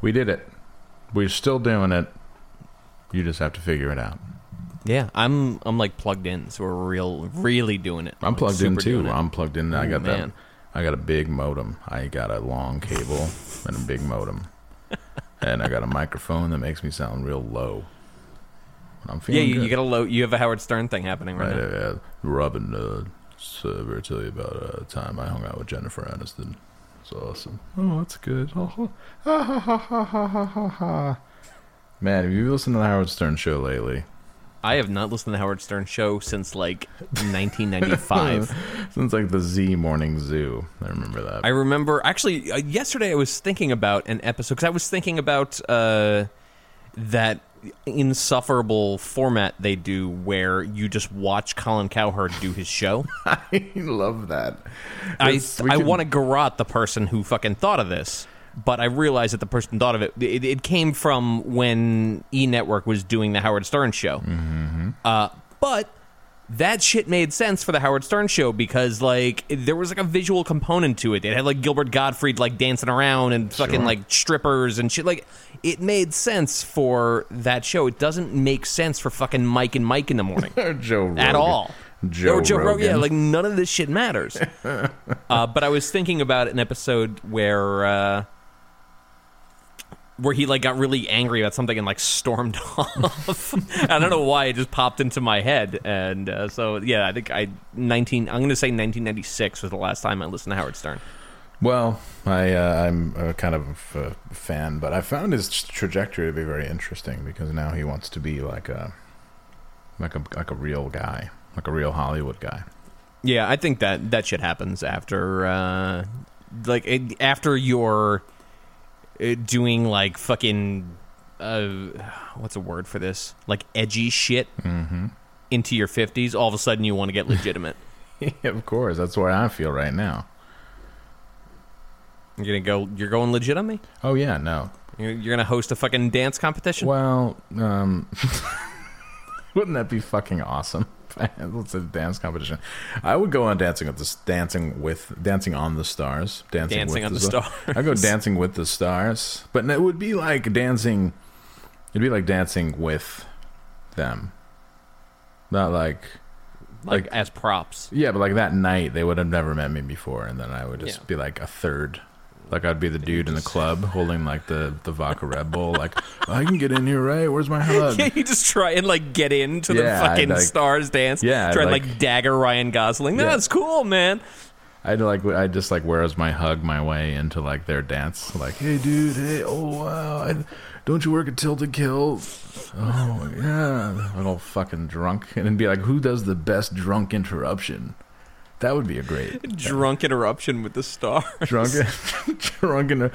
We did it. We're still doing it. You just have to figure it out. Yeah, I'm I'm like plugged in, so we're real really doing it. I'm Like, plugged in too. I'm plugged in. I got man. that. I got a big modem. I got a long cable and a big modem, and I got a microphone that makes me sound real low. I'm yeah, feeling you, good. you got a low. You have a Howard Stern thing happening right, right. now. Uh, Robin, uh, so tell you about a time I hung out with Jennifer Aniston. Awesome. Oh, that's good. Ha ha ha ha ha ha ha ha. Man, have you listened to the Howard Stern show lately? I have not listened to the Howard Stern show since like 1995. since like the Z Morning Zoo. I remember that. I remember actually uh, yesterday I was thinking about an episode cuz I was thinking about uh, that insufferable format they do where you just watch Colin Cowherd do his show. I love that. I It's- I want to garrot the person who fucking thought of this, but I realized that the person thought of it. It, it came from when E Network was doing the Howard Stern show. Mm-hmm. Uh, but that shit made sense for the Howard Stern show because like there was like a visual component to it. It had like Gilbert Gottfried like dancing around and fucking Sure. like strippers and shit. Like it made sense for that show. It doesn't make sense for fucking Mike and Mike in the morning Joe Rogan. at all. Joe, or Joe Rogan. Rogan. Yeah, like none of this shit matters. uh, but I was thinking about an episode where uh, where he like got really angry about something and like stormed off. I don't know why it just popped into my head, and uh, so yeah, I think I nineteen. I'm going to say 1996 was the last time I listened to Howard Stern. Well, I uh, I'm a kind of a fan, but I found his trajectory to be very interesting because now he wants to be like a like a like a real guy, like a real Hollywood guy. Yeah, I think that that shit happens after, uh, like, it, after you're uh, doing like fucking, uh, what's a word for this? Like edgy shit into your fifties. All of a sudden, you want to get legitimate. yeah, of course, that's where I feel right now. you're gonna go. You're going legit on me. Oh yeah, no. You're, you're gonna host a fucking dance competition. Well, um, wouldn't that be fucking awesome? Let's a dance competition. I would go on dancing with the dancing with dancing on the stars, dancing, Dancing with on the Sta- Stars. I go dancing with the stars, but it would be like dancing. It'd be like dancing with them, not like like, like- as props. yeah, but like that night they would have never met me before, and then I would just Yeah. be like a third. Like I'd be the dude in the club holding like the the vodka Red Bull. Like oh, I can get in here, right? Where's my hug? Yeah, you just try and like get into Yeah, the fucking I'd, like- stars dance. Yeah, try and like- like dagger Ryan Gosling. Yeah. That's cool, man. I'd like I just like where's my hug my way into like their dance. Like, hey dude, hey, oh wow, I, don't you work at Tilted Kilt? Oh yeah, I'm all fucking drunk, and then be like, who does the best drunk interruption? That would be a great Drunk interruption with the stars. drunken, drunken,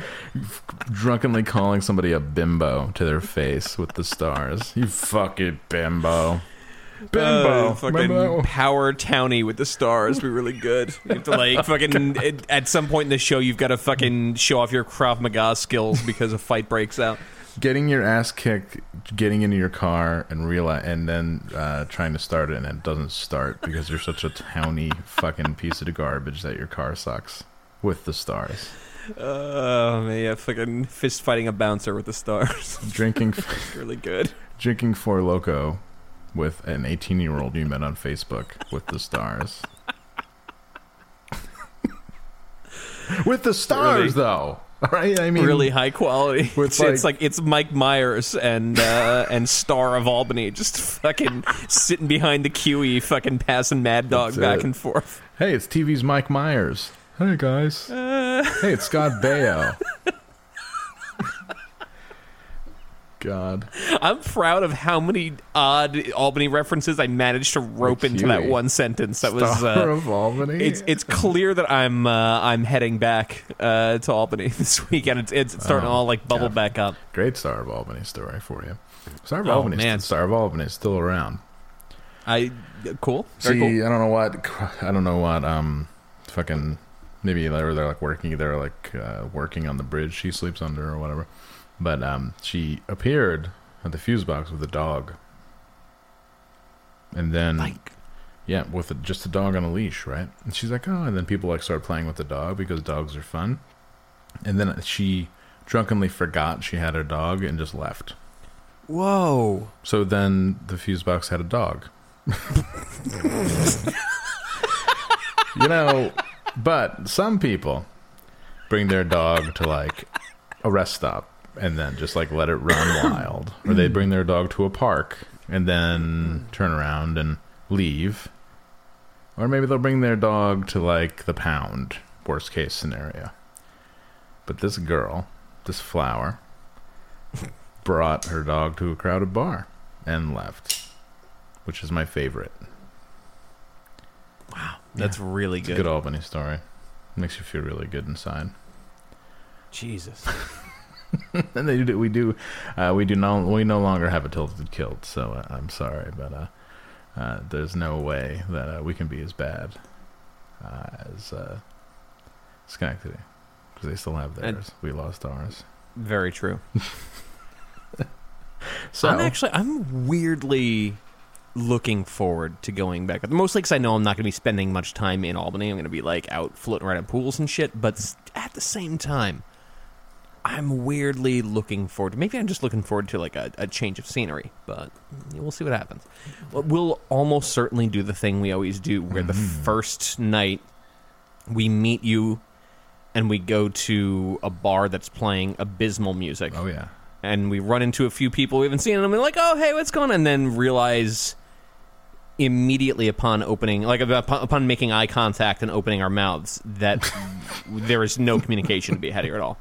drunkenly calling somebody a bimbo to their face with the stars. You fucking bimbo, bimbo, Uh, fucking bimbo. power towny with the stars be really good. You have to like fucking at, at some point in the show you've got to fucking show off your Krav Maga skills because a fight breaks out. Getting your ass kicked, getting into your car and realize, and then uh, trying to start it and it doesn't start because you're such a towny fucking piece of garbage that your car sucks with the stars. Oh man, yeah, fucking fist fighting a bouncer with the stars. Drinking, really good. drinking Four Loco with an 18 year old you met on Facebook with the stars. with the stars, Really? though. right? I mean, really high quality. It's, it's like- like it's Mike Myers and uh, and Star of Albany just fucking sitting behind the QE, fucking passing Mad Dog back it. and forth. Hey, it's TV's Mike Myers. Hey guys. hey, it's Scott Baio. God. I'm proud of how many odd Albany references I managed to rope into that one sentence. That was Star uh, of Albany. it's it's clear that I'm uh, I'm heading back uh, to Albany this weekend. It's, it's starting to Oh, all like bubble yeah. back up. Great Star of Albany story for you. Star of Oh, Albany, man. Star of Albany is still around. I cool. Very See, cool. I don't know what I don't know what um fucking maybe they're they're like working they're like uh, working on the bridge she sleeps under or whatever. But um she appeared at the fuse box with a dog. And then Like yeah, with a, just a dog on a leash, right? And she's like, "Oh," and then people like start playing with the dog because dogs are fun. And then she drunkenly forgot she had her dog and just left. whoa. So then the fuse box had a dog. you know, but some people bring their dog to like a rest stop and then just like let it run wild. Or they bring their dog to a park and then turn around and leave. Or maybe they'll bring their dog to like the pound, worst case scenario. But this girl, this flower, brought her dog to a crowded bar and left, which is my favorite. Wow, that's really It's a good. good Albany story. Makes you feel really good inside. Jesus. and they do, we do, uh, we do no, we no longer have a tilted kilt. So uh, I'm sorry, but uh, uh, there's no way that uh, we can be as bad uh, as uh, Schenectady because they still have And- theirs. we lost ours. Very true. So I'm actually I'm weirdly looking forward to going back. Mostly because I know I'm not going to be spending much time in Albany. I'm going to be like out floating around in pools and shit. But at the same time, I'm weirdly looking forward. to Maybe I'm just looking forward to like a, a change of scenery. But we'll see what happens. Well, We'll almost certainly do the thing we always do, where the mm-hmm. first night we meet you. And we go to a bar that's playing abysmal music oh yeah, and we run into a few people we haven't seen, and I'm like, "Oh, hey, what's going on?" And then realize immediately upon opening, like upon making eye contact and opening our mouths, that there is no communication to be had here at all.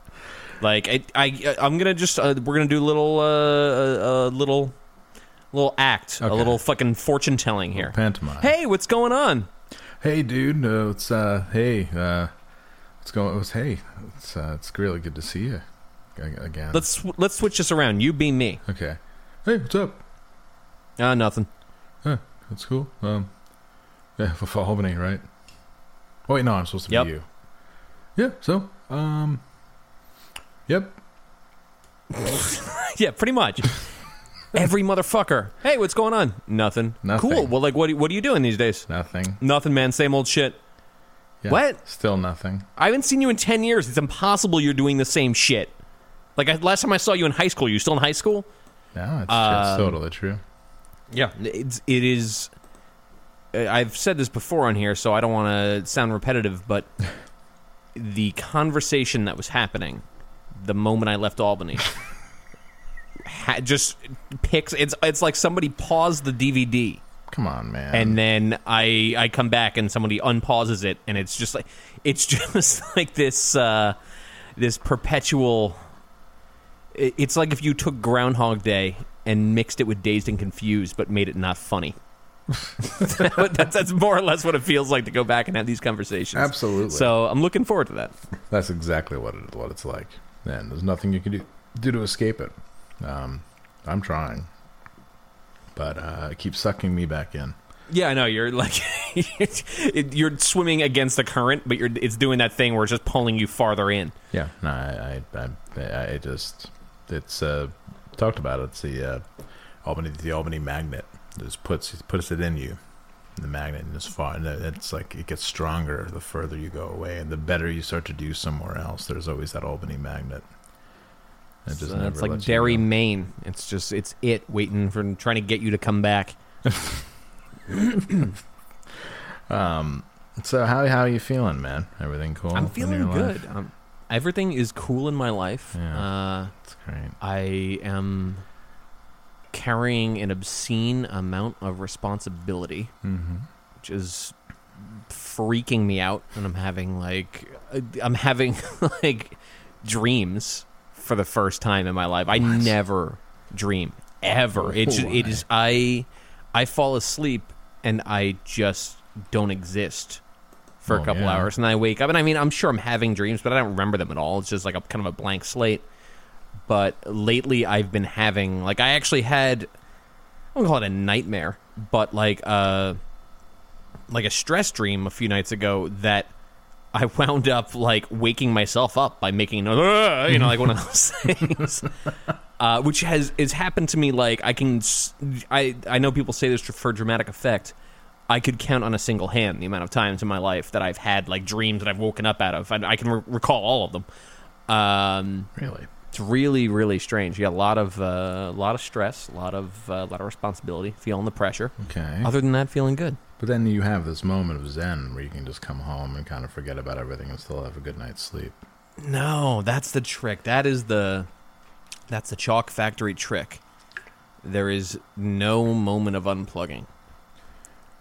Like, I, I I'm gonna just uh, we're gonna do a little uh, a, a little little act, a Okay. little fucking fortune telling here. pantomime. Hey, what's going on? Hey, dude. Uh, it's uh, hey, uh, what's going? It's hey, it's uh, it's really good to see you again. Let's let's switch this around. You be me. okay. Hey, what's up? Uh, nothing. Huh, that's cool. Um, yeah, for, for Albany, right? Oh wait, no, I'm supposed to Yep. be you. Yeah. So, um, yep. Yeah, pretty much. Every motherfucker. Hey, what's going on? Nothing. Nothing. Cool. Well, like, what what are you doing these days? Nothing. Nothing, man. Same old shit. Yeah, What? Still nothing. I haven't seen you in ten years. It's impossible you're doing the same shit. Like I, last time I saw you in high school, you still in high school? No, it's, Um, it's totally true. Yeah, it's it is. uh, I've said this before on here, so I don't want to sound repetitive, but the conversation that was happening the moment I left Albany ha- just picks. It's it's like somebody paused the DVD. Come on, man. and then I I come back and somebody unpauses it, and it's just like it's just like this uh, this perpetual. It's like if you took Groundhog Day and mixed it with Dazed and Confused, but made it not funny. that's, that's more or less what it feels like to go back and have these conversations. Absolutely. So I'm looking forward to that. That's exactly what it, what it's like. And there's nothing you can do do to escape it. Um, I'm trying, but uh, it keeps sucking me back in. Yeah, I know you're like you're swimming against the current, but you're it's doing that thing where it's just pulling you farther in. Yeah, no, I, I, I, I just, it's uh, talked about it. It's the uh, Albany, the Albany magnet. Just puts puts it in you, the magnet, and it's far. And it's like it gets stronger the further you go away, and the better you start to do somewhere else. There's always that Albany magnet. It So it's like Derry. Maine. It's just it's it waiting for trying to get you to come back. Um. So how how are you feeling, man? Everything cool? I'm feeling good. Um, everything is cool in my life. Yeah. Uh, That's great. I am carrying an obscene amount of responsibility, Mm-hmm. which is freaking me out, and I'm having like uh, I'm having like dreams for the first time in my life. I never dream ever. It just, it is I I fall asleep and I just don't exist for a Oh, couple yeah. hours, and I wake up, and I mean I'm sure I'm having dreams, but I don't remember them at all. It's just like a kind of a blank slate. But lately, I've been having like I actually had I won't call it a nightmare, but like uh like a stress dream a few nights ago that I wound up like waking myself up by making "Uh," you know like one of those things. Uh, which has has happened to me like I can I I know people say this for dramatic effect. I could count on a single hand the amount of times in my life that I've had like dreams that I've woken up out of. I, I can re- recall all of them. Um, Really? It's really really strange. You got a lot of uh, a lot of stress, a lot of uh, a lot of responsibility, feeling the pressure. Okay. Other than that, feeling good. But then you have this moment of zen where you can just come home and kind of forget about everything and still have a good night's sleep. No, that's the trick. That is the that's the chalk factory trick. There is no moment of unplugging.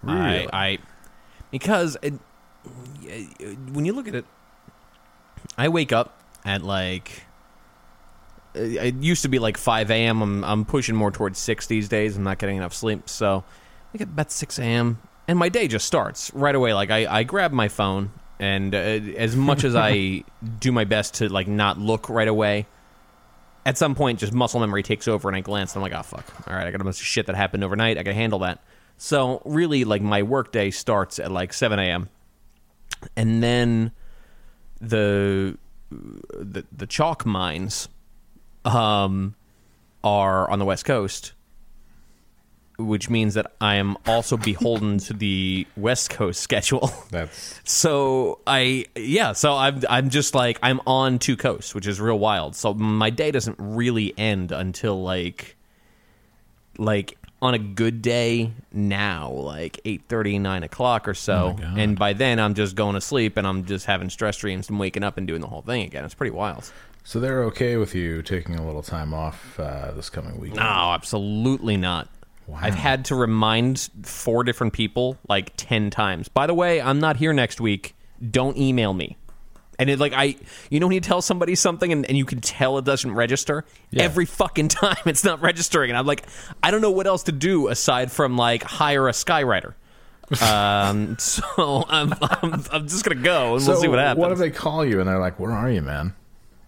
Really? I, I because it, when you look at it, I wake up at like it used to be like 5 a.m. I'm I'm pushing more towards six these days. I'm not getting enough sleep, so I get about 6 a.m. and my day just starts right away. Like I I grab my phone and uh, as much as I do my best to like not look right away. At some point, just muscle memory takes over, and I glance, and I'm like, "Oh fuck! All right, I got a bunch of shit that happened overnight. I got to handle that." So really, like my workday starts at like 7 a.m. and then the the the chalk mines um, are on the west coast, which means that I am also beholden to the west coast schedule. That's So I yeah, so I'm I'm just like I'm on two coasts, which is real wild. So my day doesn't really end until like like on a good day now, like eight thirty, nine o'clock or so. Oh and by then I'm just going to sleep and I'm just having stress dreams and waking up and doing the whole thing again. It's pretty wild. So they're okay with you taking a little time off uh, this coming weekend. No, absolutely not. Wow. I've had to remind four different people like 10 times. By the way, I'm not here next week. Don't email me. And it like I you know when you tell somebody something and, and you can tell it doesn't register? Yeah. Every fucking time it's not registering and I'm like I don't know what else to do aside from like hire a skywriter. um so I'm, I'm I'm just going to go and So we'll see what happens. What if they call you and they're like, "Where are you, man?"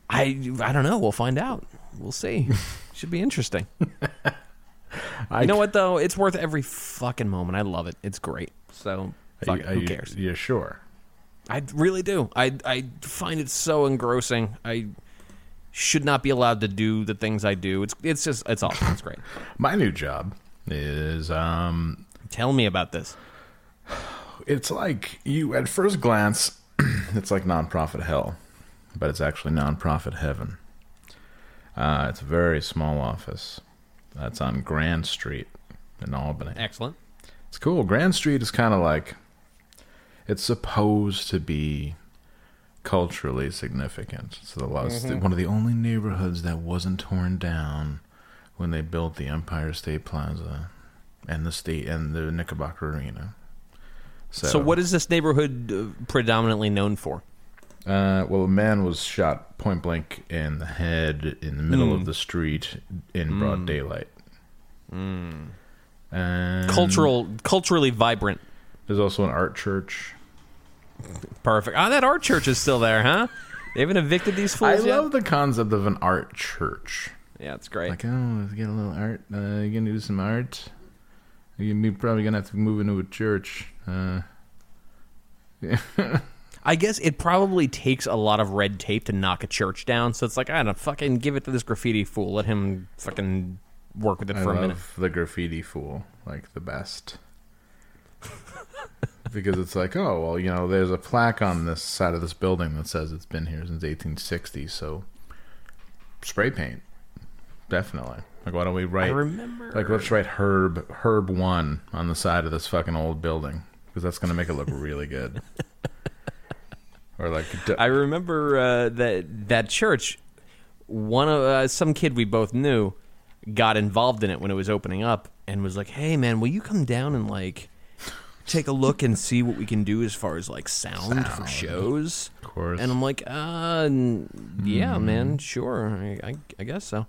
I I don't know, we'll find out. We'll see. Should be interesting. I You know what though? It's worth every fucking moment. I love it. It's great. So fuck it, who cares? You're sure? I really do. I I find it so engrossing. I should not be allowed to do the things I do. It's it's just it's awesome. It's great. My new job is um, Tell me about this. it's like you at first glance, it's like nonprofit hell, but it's actually nonprofit heaven. Uh, it's a very small office. That's on Grand Street in Albany. Excellent. It's cool. Grand Street is kind of like it's supposed to be culturally significant. So the it's the- one of the only neighborhoods that wasn't torn down when they built the Empire State Plaza and the state and the Knickerbocker Arena. So, So, what is this neighborhood uh, predominantly known for? Uh, well, a man was shot point blank in the head in the middle Hmm. of the street in broad daylight. Hmm. And Cultural, culturally vibrant. There's also an art church. Perfect. Ah, that art church is still there, huh? They haven't evicted these I fools yet. love the concept of an art church. yeah, it's great. Like, oh, let's get a little art. Uh, you gonna do some art? You're probably gonna have to move into a church. Uh, I guess it probably takes a lot of red tape to knock a church down. So it's like, I don't fucking give it to this graffiti fool. Let him fucking work with it I for a love minute. the graffiti fool, like the best. because it's like, oh, well, you know, there's a plaque on this side of this building that says it's been here since 1860, so spray paint. Definitely. Like, why don't we write, I remember. like, let's write Herb, Herb 1 on the side of this fucking old building, because that's going to make it look really good. or like d- I remember uh, that that church. One of uh, some kid we both knew got involved in it when it was opening up, and was like, "Hey, man, will you come down and like take a look and see what we can do as far as like sound, for shows?" of course. And I'm like, "Uh, n- yeah, man, sure, I, I, I guess so."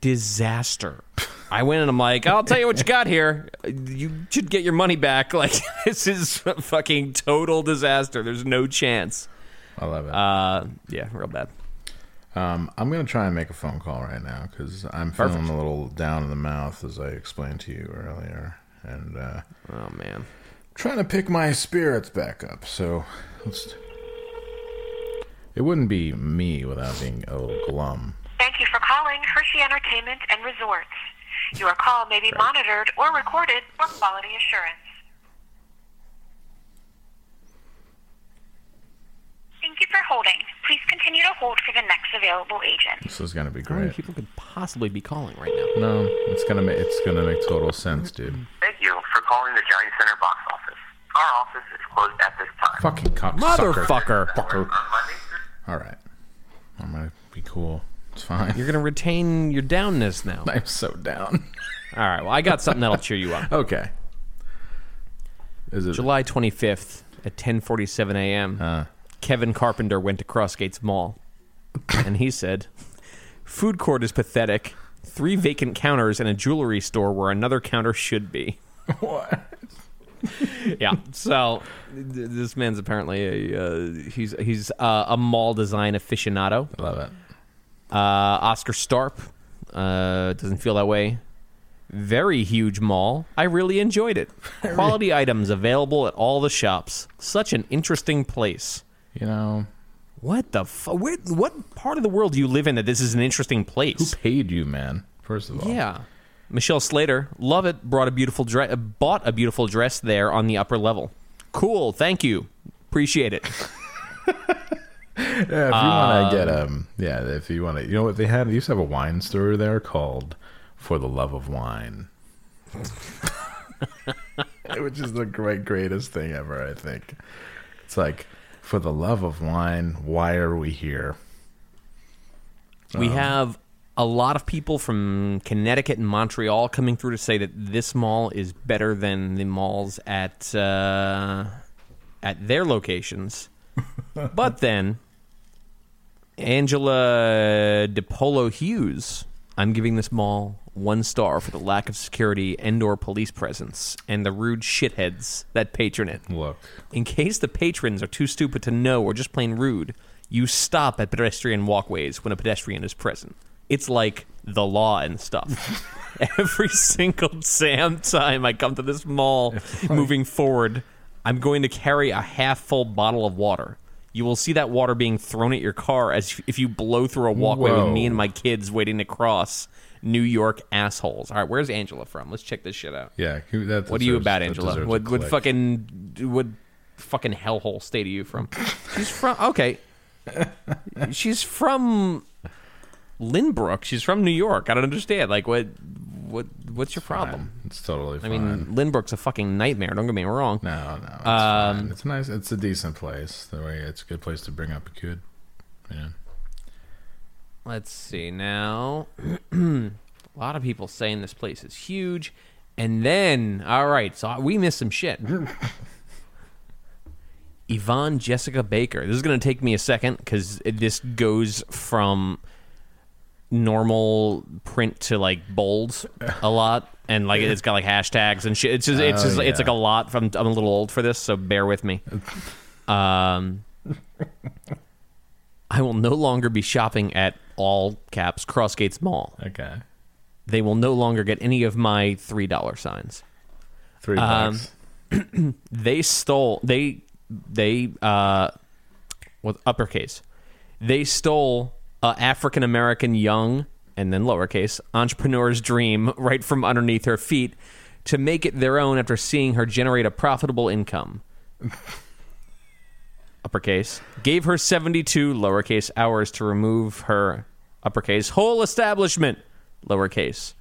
Disaster. I went and I'm like, I'll tell you what you got here. You should get your money back. Like this is a fucking total disaster. There's no chance. I love it. Uh, yeah, real bad. Um, I'm gonna try and make a phone call right now because I'm Perfect. feeling a little down in the mouth as I explained to you earlier, and uh, Oh man. trying to pick my spirits back up. So let's. It wouldn't be me without being a little glum. Thank you for calling Hershey Entertainment and Resorts. Your call may be monitored or recorded for quality assurance. Thank you for holding. Please continue to hold for the next available agent. This is gonna be How many great. people could possibly be calling right now? No, it's gonna make it's gonna make total sense, dude. Thank you for calling the Giant Center box office. Our office is closed at this time. Fucking cocksucker. Motherfucker. Fucker. On Monday through All right, I'm gonna be cool. It's fine. You're gonna retain your downness now. I'm so down. All right. Well, I got something that'll cheer you up. okay. Is it July 25th at 10:47 a.m. Uh, Kevin Carpenter went to Crossgates Mall, and he said, "Food court is pathetic. Three vacant counters and a jewelry store where another counter should be." what? yeah. So th- this man's apparently a uh, he's he's uh, a mall design aficionado. I love it. Uh, Oscar Starp uh, doesn't feel that way. Very huge mall. I really enjoyed it. Quality items available at all the shops. Such an interesting place. You know, What the fu- where, What part of the world do you live in that this is an interesting place? who place? paid you, man? First of all, Yeah. Michelle Slater, love it. Brought a beautiful dress. Bought a beautiful dress there on the upper level. Cool. Thank you. Appreciate it. Yeah, if you want to get um, yeah, if you want to, you know what they had? They used to have a wine store there called "For the Love of Wine," which is the great greatest thing ever. I think it's like for the love of wine. Why are we here? We have a lot of people from Connecticut and Montreal coming through to say that this mall is better than the malls at uh, at their locations. but then Angela DePolo Hughes, I'm giving this mall one star for the lack of security and/or police presence and the rude shitheads that patron it. Look, In case the patrons are too stupid to know or just plain rude, you stop at pedestrian walkways when a pedestrian is present. It's like the law and stuff. Every single damn time I come to this mall moving forward, I'm going to carry a half full bottle of water. You will see that water being thrown at your car as if you blow through a walkway Whoa. with me and my kids waiting to cross. New York assholes. All right, where's Angela from? Let's check this shit out. yeah, who- that What are you deserves- about, that Angela? deserves a What what click. fucking what fucking hellhole state are you from? She's from okay. She's from Lynbrook. She's from New York. I don't understand. Like what what what's your problem? Fine. It's totally Fine. I mean, Lynbrook's a fucking nightmare. Don't get me wrong. no, no, it's Um, fine. It's nice. It's a decent place. The way it's a good place to bring up a kid. Yeah. Let's see now. a lot of people saying this place is huge. And then, all right, so we missed some shit. Yvonne Jessica Baker. This is going to take me a second because this goes from normal print to like bold a lot, and like it's got like hashtags and shit. It's just it's Oh, just it's like a lot. From I'm a little old for this, so bear with me. Um, I will no longer be shopping at all caps Crossgates Mall. Okay. They will no longer get any of my three dollar signs. Three Um. They stole they they uh with uppercase. They stole Uh, a African American young and then lowercase entrepreneur's dream right from underneath her feet to make it their own after seeing her generate a profitable income. uppercase. Gave her 72 lowercase hours to remove her uppercase. Whole establishment lowercase.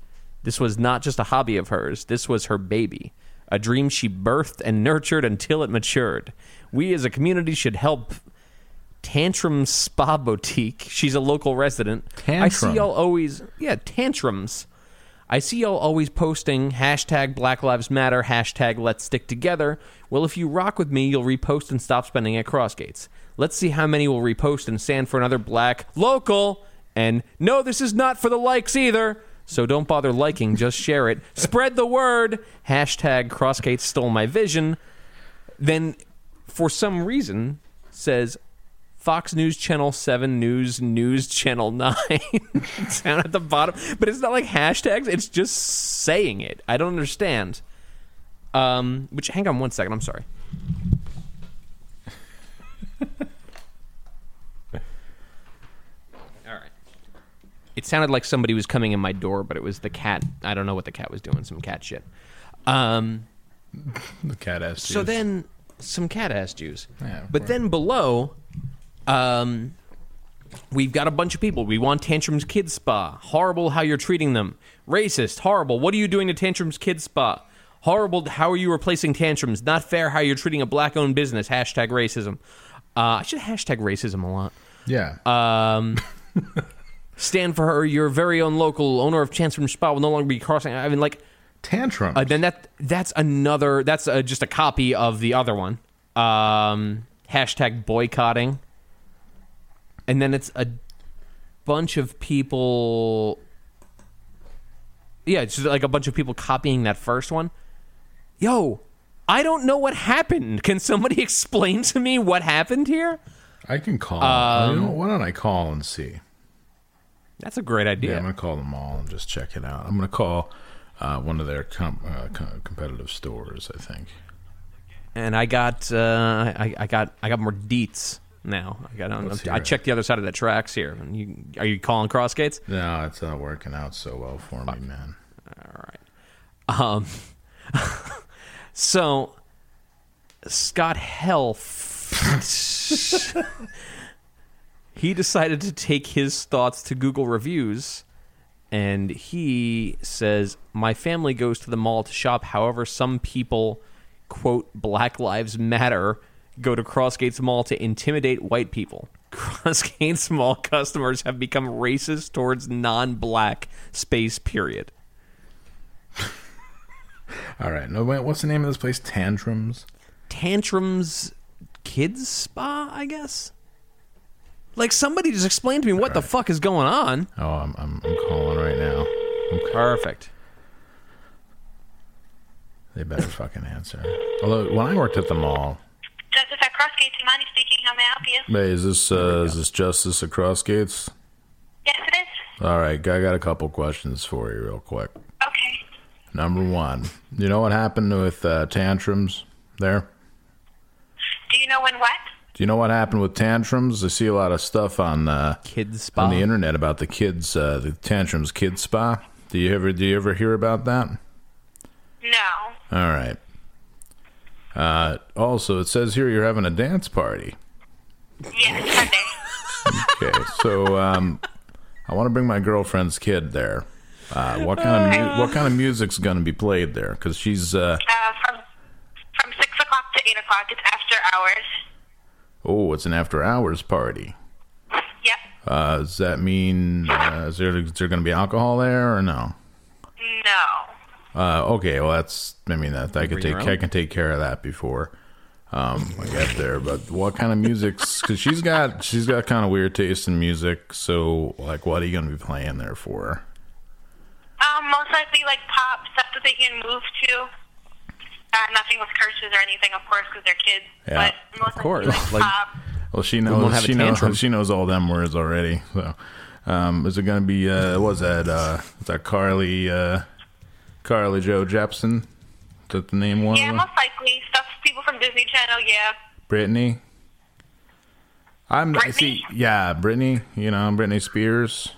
This was not just a hobby of hers. This was her baby a dream she birthed and nurtured until it matured. We as a community should help Tantrum Spa Boutique. She's a local resident. Tantrum. I see y'all always, yeah, tantrums. I see y'all always posting hashtag Black Lives Matter, hashtag Let's Stick Together. Well, if you rock with me, you'll repost and stop spending at Crossgates. Let's see how many will repost and stand for another black local. And no, this is not for the likes either. So don't bother liking, just share it. Spread the word. Hashtag Crossgates stole my vision. Then, for some reason, says Fox News Channel 7 News News Channel 9 down at the bottom. But it's not like hashtags, it's just saying it. I don't understand. Um, which, hang on one second, I'm sorry. All right. It sounded like somebody was coming in my door, but it was the cat. I don't know what the cat was doing, some cat shit. Um, The cat ass. so then some cat ass juice. Yeah, but right. then below, um, we've got a bunch of people. We want Tantrums Kids Spa. Horrible how you're treating them. Racist. Horrible. What are you doing to Tantrums Kids Spa? Horrible. How are you replacing tantrums? Not fair how you're treating a black owned business. Hashtag racism. Uh, I should hashtag racism a lot. yeah. Um, stand for her. Your very own local owner of Tantrum Spa will no longer be crossing. I mean, like, Tantrum. uh, then that that's another that's uh, just a copy of the other one. Um, hashtag boycotting, and then it's a bunch of people. Yeah, it's just like a bunch of people copying that first one. Yo, I don't know what happened. Can somebody explain to me what happened here? I can call. Um, you know, why don't I call and see? That's a great Yeah, idea. I'm gonna call them all and just check it out. I'm gonna call uh, one of their com- uh, co- competitive stores. I think. and I got uh, I, I got I got more deets now. I got Let's I checked the other side of the tracks here. And you, are you calling Crossgates? No, it's not working out so well for me, man. All right. Um. so Scott Health. he decided to take his thoughts to Google reviews and he says my family goes to the mall to shop however some people quote black lives matter go to crossgates mall to intimidate white people crossgates mall customers have become racist towards non-black space period All right. No, wait, what's the name of this place? Tantrums. tantrums kids spa i guess like somebody just explain to me what the fuck is going on Oh, I'm I'm, I'm calling right now. Okay. perfect They better fucking answer. Although when I worked at the mall, Justice at Crossgates, Imani speaking. How may I help you? hey, is this uh, is this Justice Across Gates? Yes, it is. All right, I got a couple questions for you, real quick. Okay. Number one, you know what happened with uh, tantrums there? Do you know when what? Do you know what happened with tantrums? I see a lot of stuff on uh, kids spa on the internet about the kids, uh, the tantrums kids spa. Do you ever do you ever hear about that? No. All right. Uh, also, it says here you're having a dance party. Yes, Sunday. Okay, so um, I want to bring my girlfriend's kid there. Uh, what kind of mu- what kind of music's going to be played there? Because she's uh, Uh, from from six o'clock to eight o'clock. It's after hours. oh, it's an after hours party. Yep. Uh, does that mean uh, is there is there going to be alcohol there or no? No. Uh, okay, well that's I mean that I could take. I can take care of that before um, I get there. But what kind of music's? Because she's got she's got kind of weird taste in music. So like, what are you going to be playing there for? Um, most likely like pop stuff that they can move to. Uh, nothing with curses or anything, of course, because they're kids. Yeah, but most of course. likely like, Like- pop. Well, she knows have she knows she knows all them words already. So, um, is it going to be uh, what was that? Uh, is that Carly uh, Carly Joe Jepsen? Is that the name one? Yeah, of them? most likely stuff. People from Disney Channel. Yeah. Britney. I'm I Britney? see. Yeah, Britney. You know, Britney Spears.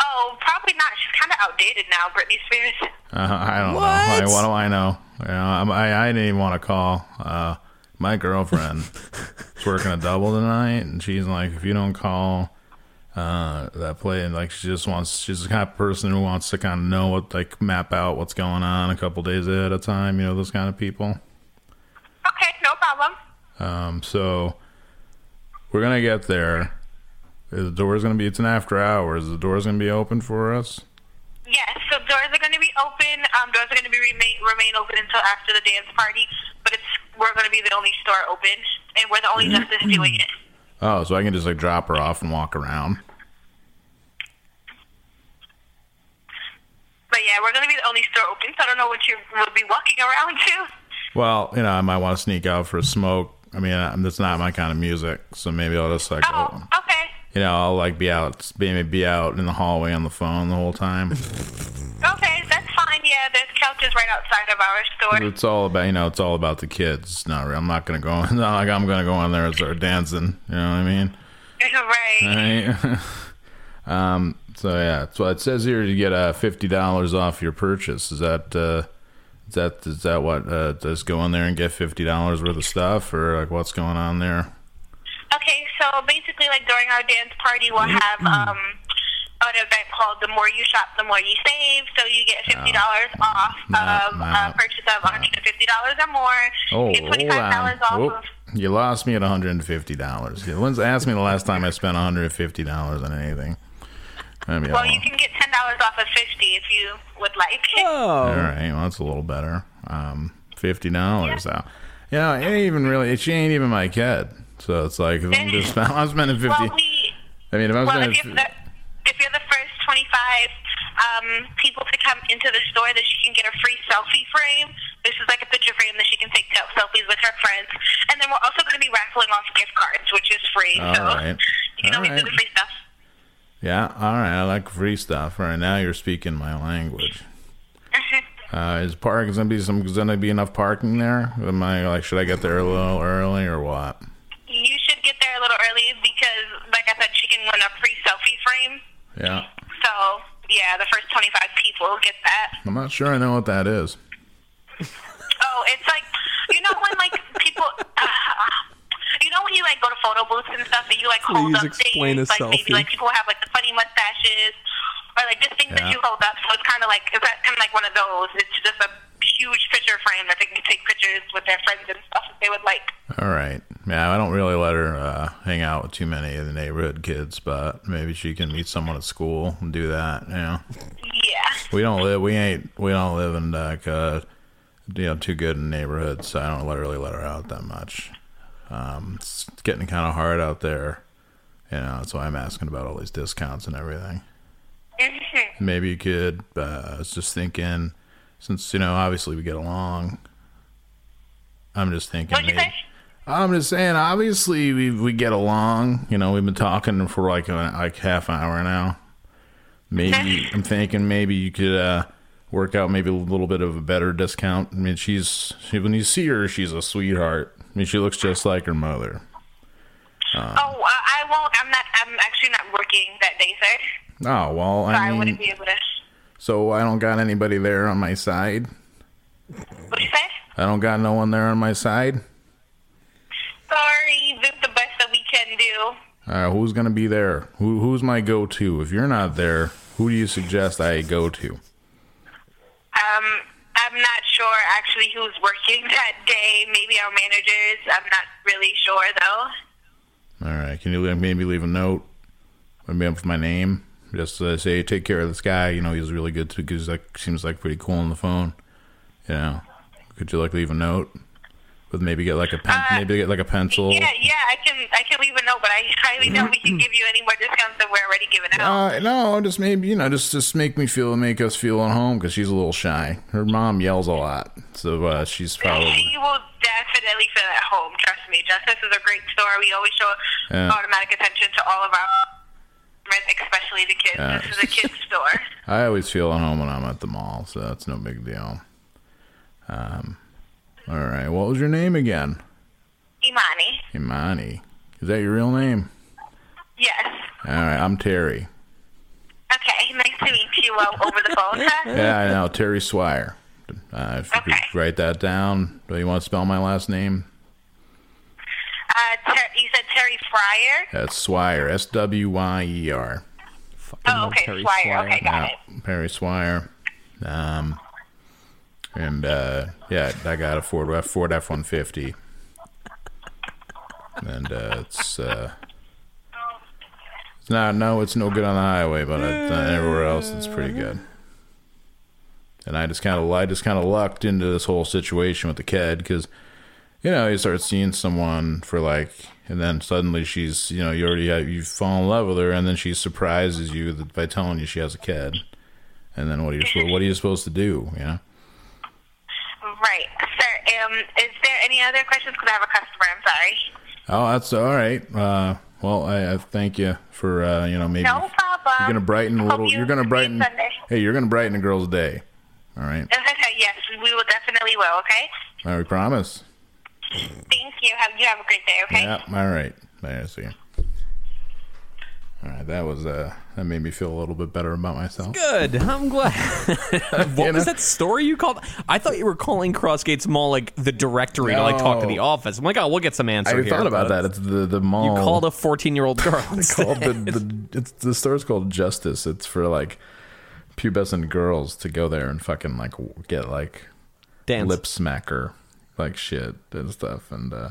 Oh, probably not. She's kind of outdated now, Britney Spears. Uh, I don't know. I, what do I know? You know I'm- I, I didn't even want to call. Uh, my girlfriend is working a double tonight, and she's like, if you don't call uh, that play, and like she just wants, she's the kind of person who wants to kind of know what, like, map out what's going on a couple days ahead of time. You know, those kind of people. Okay, no problem. Um, so we're gonna get there. The door's gonna be. It's an after hours. The door's gonna be open for us. Yes, so doors are going to be open. Um, doors are going to be remain remain open until after the dance party. But it's we're going to be the only store open, and we're the only justice doing it. Oh, so I can just like drop her off and walk around. But yeah, we're going to be the only store open. So I don't know what you will be walking around to. Well, you know, I might want to sneak out for a smoke. I mean, that's not my kind of music, so maybe I'll just like, Oh, go- okay, you know, I'll like be out, maybe be out in the hallway on the phone the whole time. okay, that's fine. Yeah, there's couches right outside of our store. it's all about, you know, it's all about the kids. It's not, real. I'm not gonna go. Not like I'm gonna go in there and start dancing. You know what I mean? right. Right. um. So yeah. So it says here you get uh, fifty dollars off your purchase. Is that uh, is that is that what? Uh, just go in there and get fifty dollars worth of stuff, or like what's going on there? Okay, so basically, like during our dance party, we'll have um, an event called "The More You Shop, the More You Save." So you get fifty dollars off No, of no, a purchase of one hundred and fifty dollars or more. Oh, you get twenty-five dollars off of. You lost me at one hundred and fifty dollars. When's asked me the last time I spent one hundred and fifty dollars on anything? I mean, Well, you can get ten dollars off of fifty if you would like. All Oh. all right. well that's a little better. Um, fifty dollars out. You know, it ain't even really. She ain't even my kid. So it's like if I'm just I'm spending fifty. Well, we I mean, if I'm well spending. if you're the, if you're the first twenty-five um, people to come into the store, that she can get a free selfie frame. This is like a picture frame that she can take selfies with her friends. And then we're also going to be raffling off gift cards, which is free. All so right. you can All always do the free stuff. Yeah, all right. I like free stuff. All right, now you're speaking my language. Uh, is park is gonna be some? Is gonna be enough parking there? Am I like? Should I get there a little early or what? You should get there a little early because, like I said, she can win a free selfie frame. Yeah, So, yeah, the first 25 people get that. I'm not sure I know what that is. Oh, it's like, you know when, like, people... you know when you, like, go to photo booths and stuff and you, like, hold Please up explain things? like, maybe, like, people have, like, the funny mustaches or, like, just things Yeah. that you hold up. So it's kind of like, it's kind of like one of those. It's just a huge picture frame that they can take pictures with their friends and stuff if they would like. All right. Yeah, I don't really let her uh, hang out with too many of the neighborhood kids, but maybe she can meet someone at school and do that. You know, Yeah. we don't live. We ain't. We don't live in like uh, you know too good in neighborhoods, so I don't really let her out that much. Um, it's getting kind of hard out there. You know, that's why I'm asking about all these discounts and everything. Maybe you could. Uh, I was just thinking, since you know, obviously we get along. I'm just thinking. What'd you maybe- say? I'm just saying. Obviously, we we get along. You know, we've been talking for like a, like half an hour now. Maybe I'm thinking maybe you could uh, work out maybe a little bit of a better discount. I mean, she's she, when you see her, she's a sweetheart. I mean, she looks just like her mother. oh, uh, I won't. I'm not. I'm actually not working that day, sir. Oh well, So I, I wouldn't mean, be able to. so I don't got anybody there on my side. What'd you say? I don't got no one there on my side. Sorry, this is the best that we can do. Uh, who's gonna be there? Who who's my go-to? If you're not there, who do you suggest I go to? Um, I'm not sure actually who's working that day. Maybe our managers. I'm not really sure though. All right, can you maybe leave a note? Maybe with my name. Just uh, say, take care of this guy. You know, he's really good too. Because like seems like pretty cool on the phone. Know, could you like leave a note? With maybe get like a pen, Uh, maybe get like a pencil. Yeah, yeah, I can. I can leave a note, but I highly doubt we can give you any more discounts than we're already giving out. Uh, no, just maybe you know, just just make me feel, make us feel at home because she's a little shy. Her mom yells a lot, so uh, she's probably. She will definitely feel at home. Trust me. Justice is a great store. We always show Yeah. automatic attention to all of our, especially the kids. Yeah. This is a kids store. I always feel at home when I'm at the mall, so that's no big deal. Um, all right, what was your name again? Imani. Imani. Is that your real name? Yes. All right, I'm Terry. Okay. Nice to meet you uh, over the phone. Huh? Yeah, I know Terry Swire. Uh, if you Okay. could write that down. Do you want to spell my last name? Uh, ter- you said Terry Fryer. That's Swire. S W Y E R. Oh, okay, Terry Swire. Okay, got Yeah, it. Perry Swire. Um, and uh, yeah, I got a Ford F Ford F one fifty, and uh, it's uh, No, no, it's no good on the highway, but everywhere else it's pretty good. And I just kind of, I just kind of lucked into this whole situation with the kid because, you know, you start seeing someone for like, and then suddenly she's, you know, you already have, you fall in love with her, and then she surprises you by telling you she has a kid, and then what are you, what are you supposed to do? You know? Right, sir. Um, is there any other questions? Because I have a customer. I'm sorry. Oh, that's all right. Uh, well, I, I thank you for, uh, you know, maybe No problem. you're gonna brighten a little. you You're gonna brighten. Sunday. Hey, you're gonna brighten a girl's day. All right. Okay, yes, we will definitely will. Okay. I promise. Thank you. Have you have a great day. Okay. Yeah. All right. There, I see. All right. That was uh, that made me feel a little bit better about myself. Good. I'm glad. what You was know? that story you called? I thought you were calling Crossgates Mall like the directory to like talk to the office. I'm like, oh, we'll get some answer I here. thought about that. It's the the mall. You called a 14 year old girl. It's called the, the it's the store's called Justice. It's for like pubescent girls to go there and fucking like get like Dance. lip smacker like shit and stuff. And uh,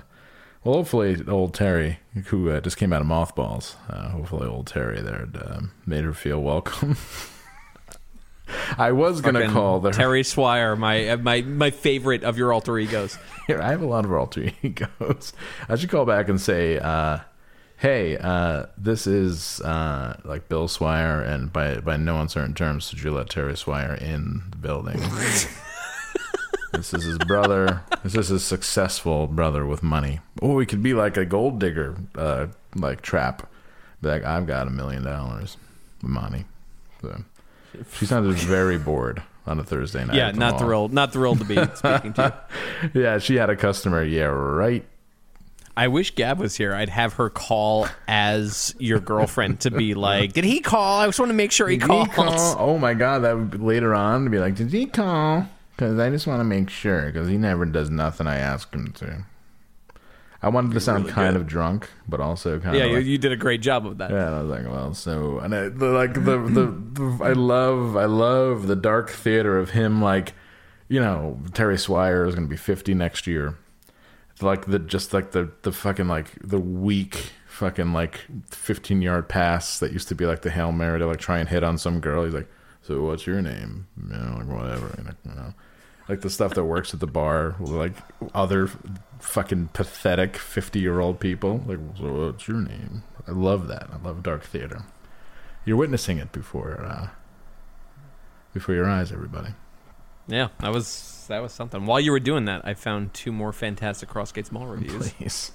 well, hopefully old Terry, who uh, just came out of mothballs, uh, hopefully old Terry there uh, made her feel welcome. I was gonna Fucking call the Terry Swire, my uh, my my favorite of your alter egos. Here, I have a lot of alter egos. I should call back and say, uh, "Hey, uh, this is uh, like Bill Swire, and by by no uncertain terms, should you let Terry Swire in the building?" This is his brother. This is his successful brother with money. Or we could be like a gold digger, uh, like trap. Be like, I've got a million dollars, money. So, she sounded very bored on a Thursday night. Yeah, not mall. thrilled. Not thrilled to be speaking to you. Yeah, she had a customer. Yeah, right. I wish Gab was here. I'd have her call as your girlfriend to be like, "Did he call? I just want to make sure he Did calls." call? Oh my god, that would be later on to be like, did he call? Because I just want to make sure, because he never does nothing I ask him to. I wanted to sound really kind good. of drunk, but also kind Yeah, of Yeah, like, you did a great job of that. yeah. And I was like, well, so and I, the, like the, the the I love I love the dark theater of him like, you know, Terry Swire is going to be fifty next year. Like the just like the the fucking like the weak fucking like fifteen yard pass that used to be like the hail mary to like try and hit on some girl. He's like, so what's your name? You know, like whatever. You know, like the stuff that works at the bar, like other fucking pathetic fifty year old people. Like, so what's your name? I love that. I love dark theater. You're witnessing it before uh, before your eyes, everybody. Yeah, that was that was something. While you were doing that, I found two more fantastic Crossgates Mall reviews. Please.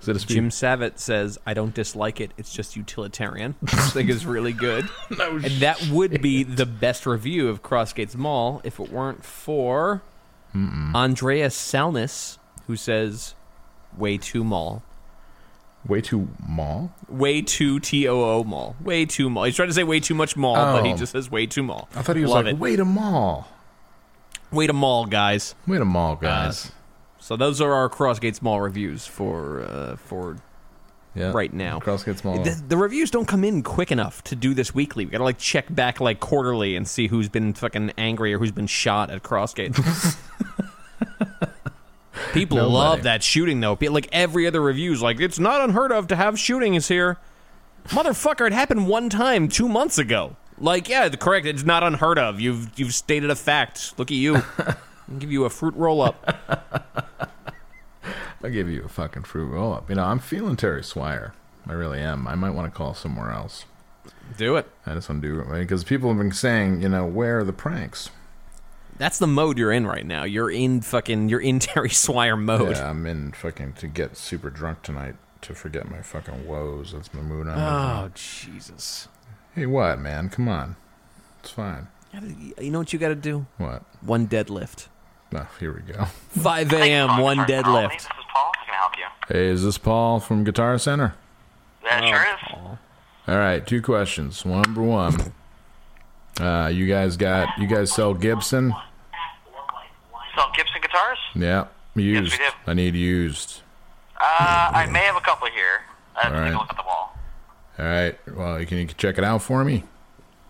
Is it a speed? Jim Savitt says, "I don't dislike it. It's just utilitarian." Which I think is really good. no And that would be the best review of Crossgates Mall if it weren't for Andreas Salnis, who says, "Way too mall." way too mall. Way too T O O mall. Way too mall. He's trying to say way too much mall, but he Oh. just says way too mall. I thought he was Love like, it. wait a mall. Way to mall, guys. Wait a mall, uh, guys. So those are our Crossgate Mall reviews for uh, for yeah. right now. Crossgates Mall. The, the reviews don't come in quick enough to do this weekly. We gotta like check back like quarterly and see who's been fucking angry or who's been shot at Crossgate. People Nobody. love that shooting though. Like every other review's like it's not unheard of to have shootings here. Motherfucker, it happened one time two months ago. Like, yeah, correct. It's not unheard of. You've you've stated a fact. Look at you. I'll give you a fruit roll up. I'll give you a fucking fruit roll up. You know, I'm feeling Terry Swire. I really am. I might want to call somewhere else. Do it. I just want to do it because people have been saying, you know, where are the pranks? That's the mode you're in right now. You're in fucking. You're in Terry Swire mode. Yeah, I'm in fucking to get super drunk tonight to forget my fucking woes. That's my mood. I'm in. Oh Jesus! Hey, what, man? Come on. It's fine. You know what you got to do? What? One deadlift. Oh, here we go. 5 a.m. One This deadlift. is Paul. Can I help you? Hey, is this Paul from Guitar Center? That Oh, sure is. All right, two questions. One, number one. Uh, you guys got you guys sell Gibson? Sell Gibson guitars? Yeah, used. do. I need used. Uh, I may have a couple here. I have to All take right. a look at the wall. All right. Well, you can you check it out for me?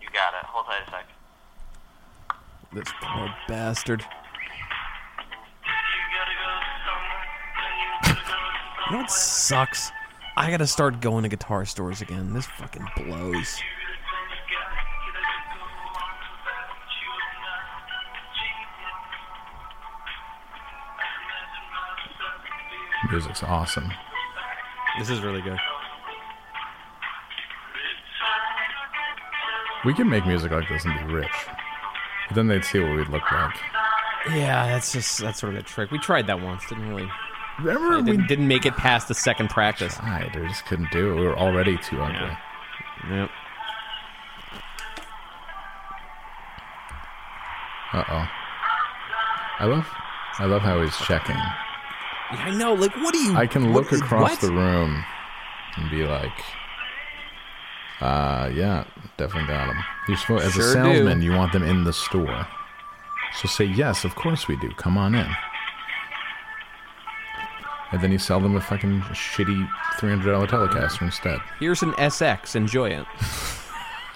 You got it. Hold tight a sec. This poor bastard. You know what sucks? I gotta start going to guitar stores again. This fucking blows. Music's awesome. This is really good. We could make music like this and be rich. But then they'd see what we'd look like. Yeah, that's just that's sort of a trick. We tried that once, didn't really. Remember It we didn't, didn't make it past the second practice. tried. We just couldn't do it. We were already too ugly. Yeah. Yep. Uh oh. I love, I love how he's checking. Yeah, I know. Like, what do you? I can what- look across what? the room and be like, uh, yeah, definitely got him. You're supposed, as Sure a salesman, do. you want them in the store. So say, yes, of course we do. Come on in. And then you sell them a fucking shitty $300 Telecaster instead. Here's an SX. Enjoy it.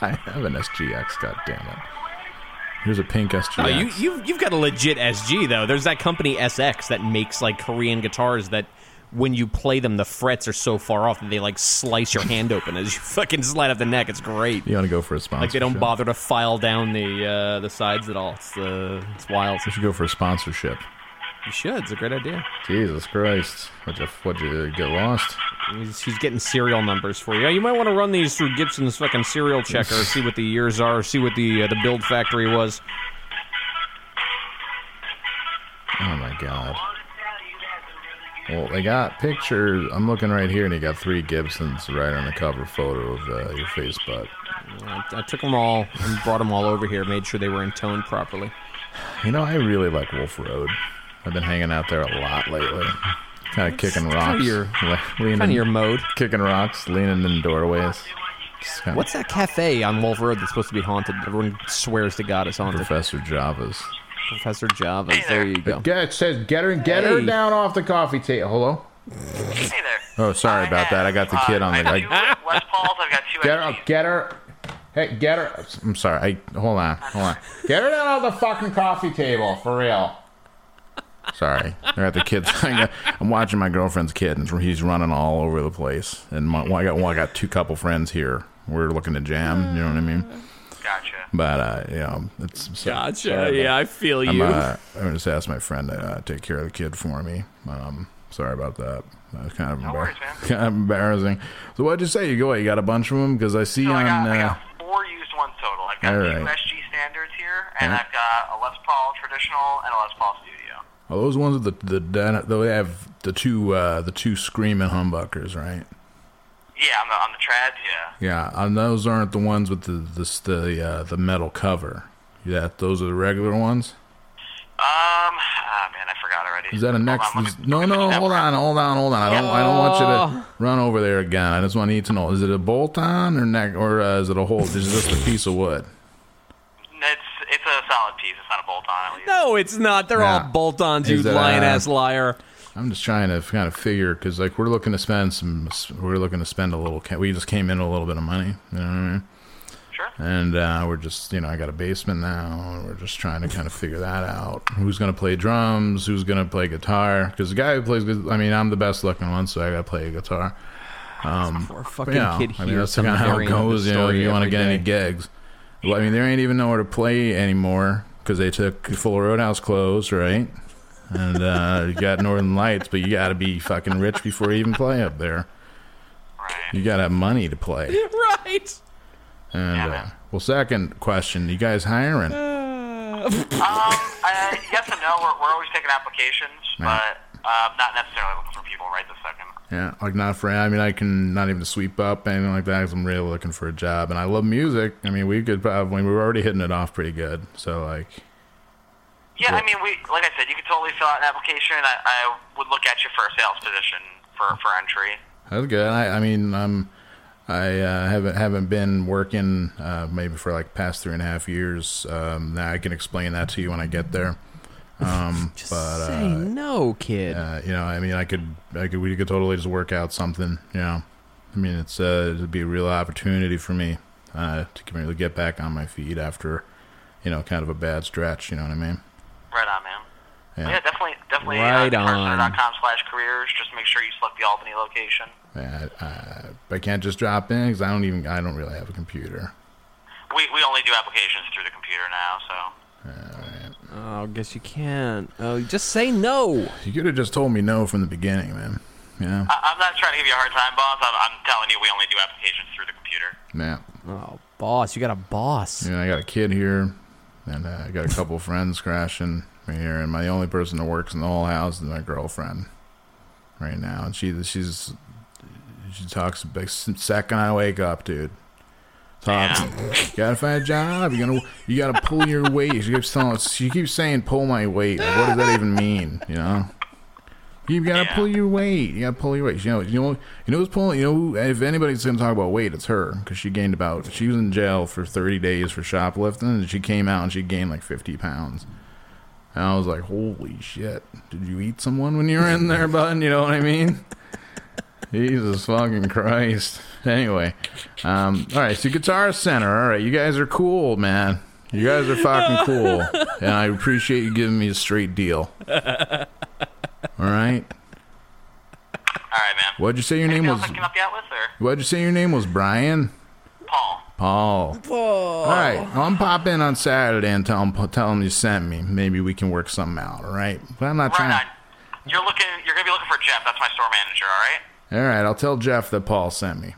I have an SGX, god damn it. Here's a pink SGX. Oh, you you you've got a legit SG though. There's that company SX that makes like Korean guitars that when you play them, the frets are so far off that they like slice your hand open as you fucking slide up the neck. It's great. You want to go for a sponsorship? Like they don't bother to file down the uh, the sides at all. It's uh, it's wild. You should go for a sponsorship. You should. It's a great idea. Jesus Christ. What'd you, what'd you get lost? He's, he's getting serial numbers for you. You might want to run these through Gibson's fucking serial checker, see what the years are, see what the uh, the build factory was. Oh my god. Well, they got pictures. I'm looking right here, and you got three Gibsons right on the cover photo of uh, your face butt. I, I took them all and brought them all over here, made sure they were intoned properly. You know, I really like Wolf Road. I've been hanging out there a lot lately. Kind of kicking kinda rocks, your- leaning, Kind of your mode. kicking rocks, leaning in doorways. Kinda What's that cafe on Wolf Road that's supposed to be haunted? Everyone swears to God it's haunted. Professor Java's? Professor Java's. There you go. Get it says get her get her down off the coffee table. Hello. Hey there. Oh, sorry about that. I got the kid uh, on I the. have I, two Les Pauls. I've got two Get her, get her. Hey, get her. I'm sorry. I hold on, hold on. Get her down off the fucking coffee table for real. Sorry, I got the kids. I got, I'm watching my girlfriend's kid, and he's running all over the place. And my, well, I got well, I got two couple friends here. We're looking to jam. You know what I mean? Gotcha. But uh, you know, it's so, Gotcha. sorry Yeah, I feel you. I'm, you. uh, I'm gonna just asked my friend to uh, take care of the kid for me. Um, sorry about that. That was kind of, embar- worries, man. kind of embarrassing. So what'd you say? You go. You got a bunch of them because I see So I on. got, I uh, got four used ones total. I've got All two right. SG standards here, and Yeah. I've got a Les Paul traditional and a Les Paul studio. Are those ones with the the the they have the two uh, the two screaming humbuckers, right? Yeah, on the on the trads, yeah. Yeah, and those aren't the ones with the the the, uh, the metal cover. Yeah, those are the regular ones. Um, ah man, I forgot already. Is that a next? on, is- me- no, no, hold on, hold on, hold on. I don't, I don't want you to run over there again. I just want need to know: is it a bolt on or neck, or uh, is it a hole? Is it just a piece of wood? It's it's a solid piece. It's not a bolt on at least. no, it's not. They're Yeah. all bolt-ons, you Is it, lying ass liar. I'm just trying to kind of figure because like we're looking to spend some, we're looking to spend a little. ca- We just came in a little bit of money. You know what I mean? Sure. and uh, we're just you know I got a basement now, and we're just trying to kind of figure that out. Who's gonna play drums? Who's gonna play guitar? Because the guy who plays, good- I mean, I'm the best looking one, so I gotta play a guitar. Um, Poor fucking you know, kid I mean, hears that's kind of how it variant of the goes. You know, you want to every get any gigs. Well, I mean, there ain't even nowhere to play anymore because they took Full Roadhouse closed, right? And uh, you got Northern Lights, but you got to be fucking rich before you even play up there. Right. You got to have money to play. right. And Yeah, uh, well, second question: You guys hiring? Um, I, yes and no. We're, we're always taking applications, Yeah. but uh, not necessarily looking for people right this second. Yeah, like not for. I mean, I can not even sweep up anything like that. 'cause I'm really looking for a job, and I love music. I mean, we could probably we were already hitting it off pretty good. So like, Yeah. I mean, we like I said, you could totally fill out an application. I, I would look at you for a sales position for for entry. that's good. I, I mean, um, I uh, haven't haven't been working uh, maybe for like past three and a half years. Um, now I can explain that to you when I get there. Um, but Say uh, no, kid. uh, you know, I mean, I could, I could, we could totally just work out something. You know, I mean, it's uh, it'd be a real opportunity for me uh, to really get back on my feet after, you know, kind of a bad stretch. You know what I mean? Right on, man. Yeah. Yeah, definitely, definitely. Right uh, on. guitarcenter.com slash careers. Just make sure you select the Albany location. Yeah, uh, I can't just drop in because I don't even I don't really have a computer. We we only do applications through the computer now, so. Oh, I guess you can't. Oh, just say no. You could have just told me no from the beginning, man. Yeah, I, I'm not trying to give you a hard time, boss. I'm, I'm telling you, we only do applications through the computer. yeah. Oh, boss, you got a boss. You know, I got a kid here, and uh, I got a couple friends crashing right here, and my only person that works in the whole house is my girlfriend right now. And she she's she talks the second I wake up, dude. You gotta find a job. You gotta you gotta pull your weight. She keeps telling she keeps saying pull my weight. Like, what does that even mean? You know. You gotta Yeah. pull your weight. You gotta pull your weight. You know, you know, you know who's pulling. You know, if anybody's gonna talk about weight, it's her because she gained about. She was in jail for thirty days for shoplifting, and she came out and she gained like fifty pounds. And I was like, "Holy shit! Did you eat someone when you were in there, bud? You know what I mean?" Jesus fucking Christ. Anyway, um, all right. So Guitar Center. All right, you guys are cool, man. You guys are fucking cool, and I appreciate you giving me a straight deal. All right. All right, man. What'd you say your name was? else I can help you with, or What'd you say your name was? Brian. Paul? Paul. Paul. All right. Well, I'm pop in on Saturday and tell him tell him you sent me. Maybe we can work something out. All right. But I'm not Right trying. on. You're looking. You're gonna be looking for Jeff. That's my store manager. All right. All right. I'll tell Jeff that Paul sent me.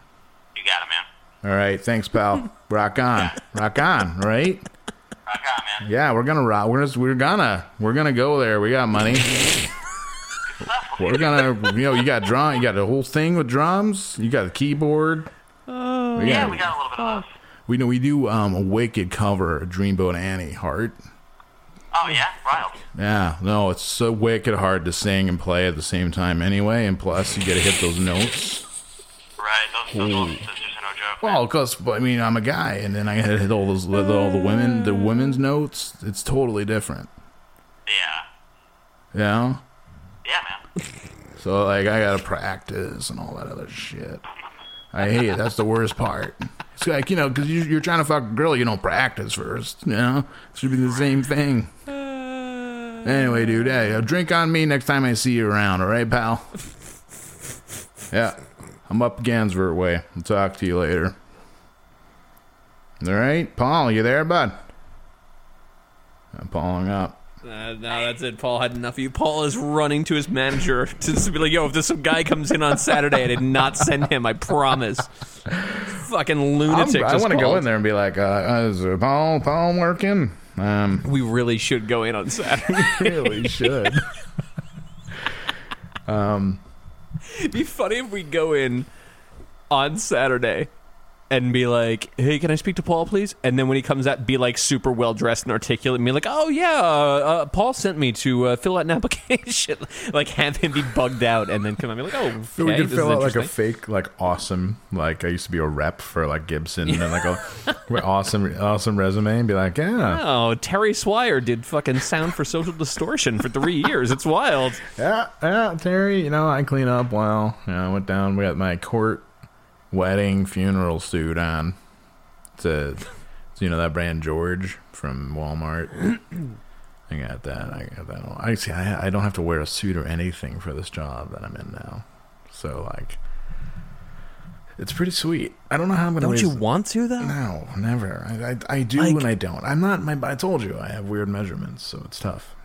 You got it, man. All right. Thanks, pal. rock on. Rock on. Right. Rock on, man. Yeah, we're gonna rock. We're just, we're gonna we're gonna go there. We got money. we're gonna you know you got drum. You got a whole thing with drums. You got a keyboard. we Yeah, we got a little bit of those. We know we do um, a wicked cover of Dreamboat Annie Heart. Oh yeah, wild. Yeah, no, it's so wicked hard to sing and play at the same time anyway, and plus you got to hit those notes. Right. Those, those, those, those just no joke. Well, because I mean I'm a guy, and then I got to hit all those all the women the women's notes. It's totally different. Yeah. Know? Yeah, man. So like I gotta practice and all that other shit. I hate it. That's the worst part. It's like you know because you, you're trying to fuck a girl, you don't practice first. You know, it should be the same thing. Anyway, dude, hey, uh, drink on me next time I see you around. All right, pal. Yeah, I'm up Gansevoort way. I'll talk to you later. All right, Paul, you there, bud? I'm Pauling up. Uh, no, that's it. Paul had enough of you. Paul is running to his manager to be like, "Yo, if this some guy comes in on Saturday, I did not send him. I promise." Fucking I'm- lunatic. I want to go in there and be like, uh, is uh, Paul Paul working? Um, We really should go in on Saturday. really should. It'd be funny if we go in on Saturday and be like, "Hey, can I speak to Paul, please?" And then when he comes out, be like super well dressed and articulate, and be like, "Oh yeah, uh, uh, Paul sent me to uh, fill out an application." like have him be bugged out, and then come out and be like, "Oh, okay, we could this fill is out like a fake, like awesome, like I used to be a rep for like Gibson, and like a awesome, awesome resume, and be like, yeah, Oh, Terry Swire did fucking sound for Social Distortion for three years. It's wild. yeah, yeah, Terry, you know, I clean up well. You know, I went down, we got my court wedding funeral suit on. It's a, it's, you know, that brand George from Walmart. I got that. I got that. I see. I, I don't have to wear a suit or anything for this job that I'm in now. So like, it's pretty sweet. I don't know how I'm gonna. Don't you want to though? No, never. I, I, I do Like- and I don't. I'm not. My, I told you I have weird measurements, so it's tough.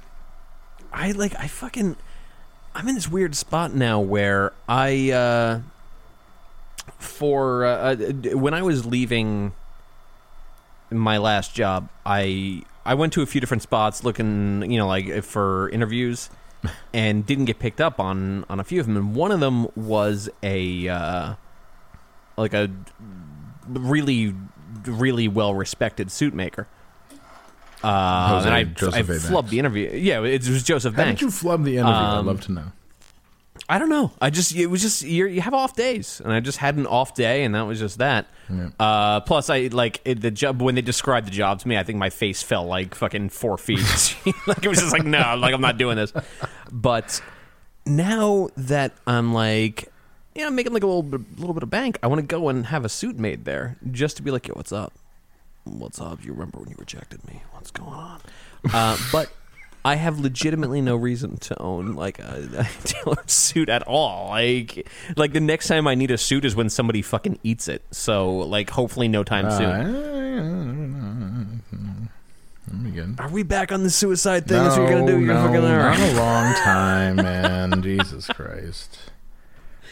I like I fucking I'm in this weird spot now where I uh for uh, uh, when I was leaving my last job, I I went to a few different spots looking, you know, like for interviews and didn't get picked up on on a few of them and one of them was a uh like a really really well respected suit maker. Uh, and I, I A. Banks. flubbed the interview. Yeah, it was Joseph How Banks. did you flub the interview? I'd Um, love to know. I don't know. I just it was just you you have off days, and I just had an off day, and that was just that. Uh, plus, I like it, the job when they described the job to me. I think my face fell like fucking four feet. like it was just like no, like I'm not doing this. But now that I'm like, yeah, I'm making like a little bit, little bit of bank. I want to go and have a suit made there just to be like, yo, what's up? What's up? You remember when you rejected me? What's going on? Uh, but I have legitimately no reason to own like a, a tailored suit at all. Like, like the next time I need a suit is when somebody fucking eats it. So, like, hopefully, no time soon. Let me get. Are we back on the suicide thing? That's what you're gonna do? You're no, fucking all not a long time, man. Jesus Christ.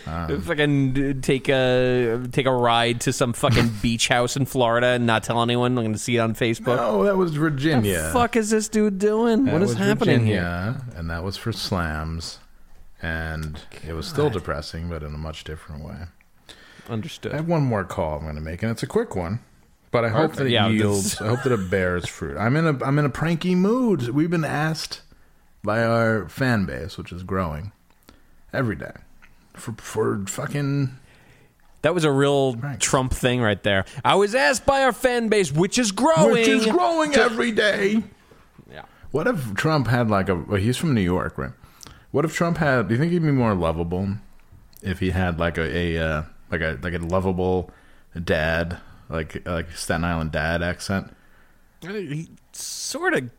Um, fucking take a take a ride to some fucking beach house in Florida and not tell anyone. I'm going to see it on Facebook. No, that was Virginia. What the fuck is this dude doing? That what is happening here? And that was for slams. And it was still depressing, but in a much different way. Understood. I have one more call I'm going to make, and it's a quick one. But I hope that it Yeah, yields. I hope that it bears fruit. I'm in a I'm in a pranky mood. We've been asked by our fan base, which is growing every day, for for fucking That was a real Right. Trump thing right there. I was asked by our fan base, which is growing. which is growing every day. Yeah. What if Trump had like a? Well, he's from New York, right? What if Trump had? Do you think he'd be more lovable if he had like a, a uh, like a like a lovable dad, like like Staten Island dad accent? He sort of.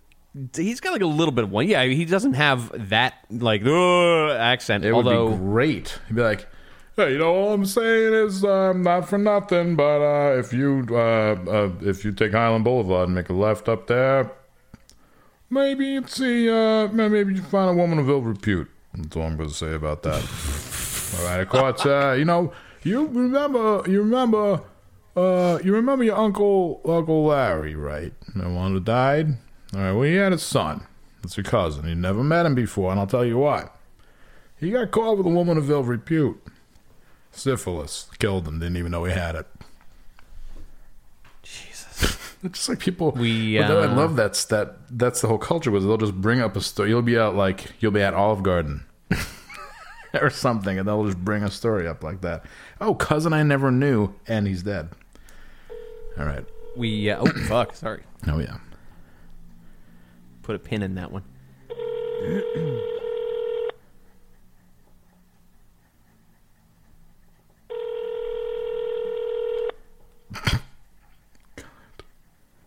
He's got like a little bit of one. Yeah, he doesn't have that like "Ugh," accent. It although would be great. He'd be like, "Hey, you know, all I'm saying is um, not for nothing, but uh, if you uh, uh, if you take Hylan Boulevard and make a left up there, maybe you'd see uh, maybe you find a woman of ill repute." That's all I'm going to say about that. all right, of course, uh, you know, you remember, you remember, uh, you remember your uncle, Uncle Larry, right? The one who died. All right, well, he had a son. That's your cousin. You never met him before, and I'll tell you why. He got caught with a woman of ill repute. Syphilis. Killed him. Didn't even know he had it. Jesus. Just like people. We, but I uh, love that's that. That's the whole culture. Was they'll just bring up a story. You'll be out like you'll be at Olive Garden or something, and they'll just bring a story up like that. Oh, cousin I never knew, and he's dead. All right. We uh, oh fuck, sorry. Oh yeah. Put a pin in that one.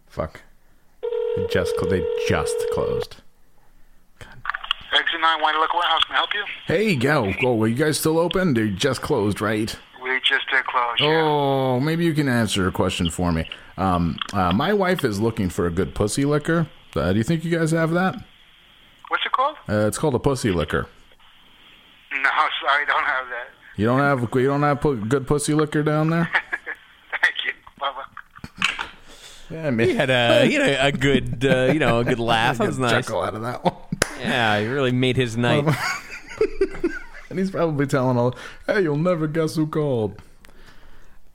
Fuck. They just cl- they just closed. Exit 9, White Look Warehouse, can I help you? Hey, go. Oh, were you guys still open? They just closed, right? We just did close, yeah. Oh, maybe you can answer a question for me. Um, uh, my wife is looking for a good pussy liquor. Uh, do you think you guys have that? What's it called? Uh, it's called a pussy liquor. No, sorry, don't have that. You don't have you don't have pu- good pussy liquor down there. Thank you. Bye-bye. Yeah, I He had a he had a, a good uh, you know a good laugh. That was nice. chuckle out of that one. Yeah, he really made his night. and he's probably telling all, "Hey, you'll never guess who called."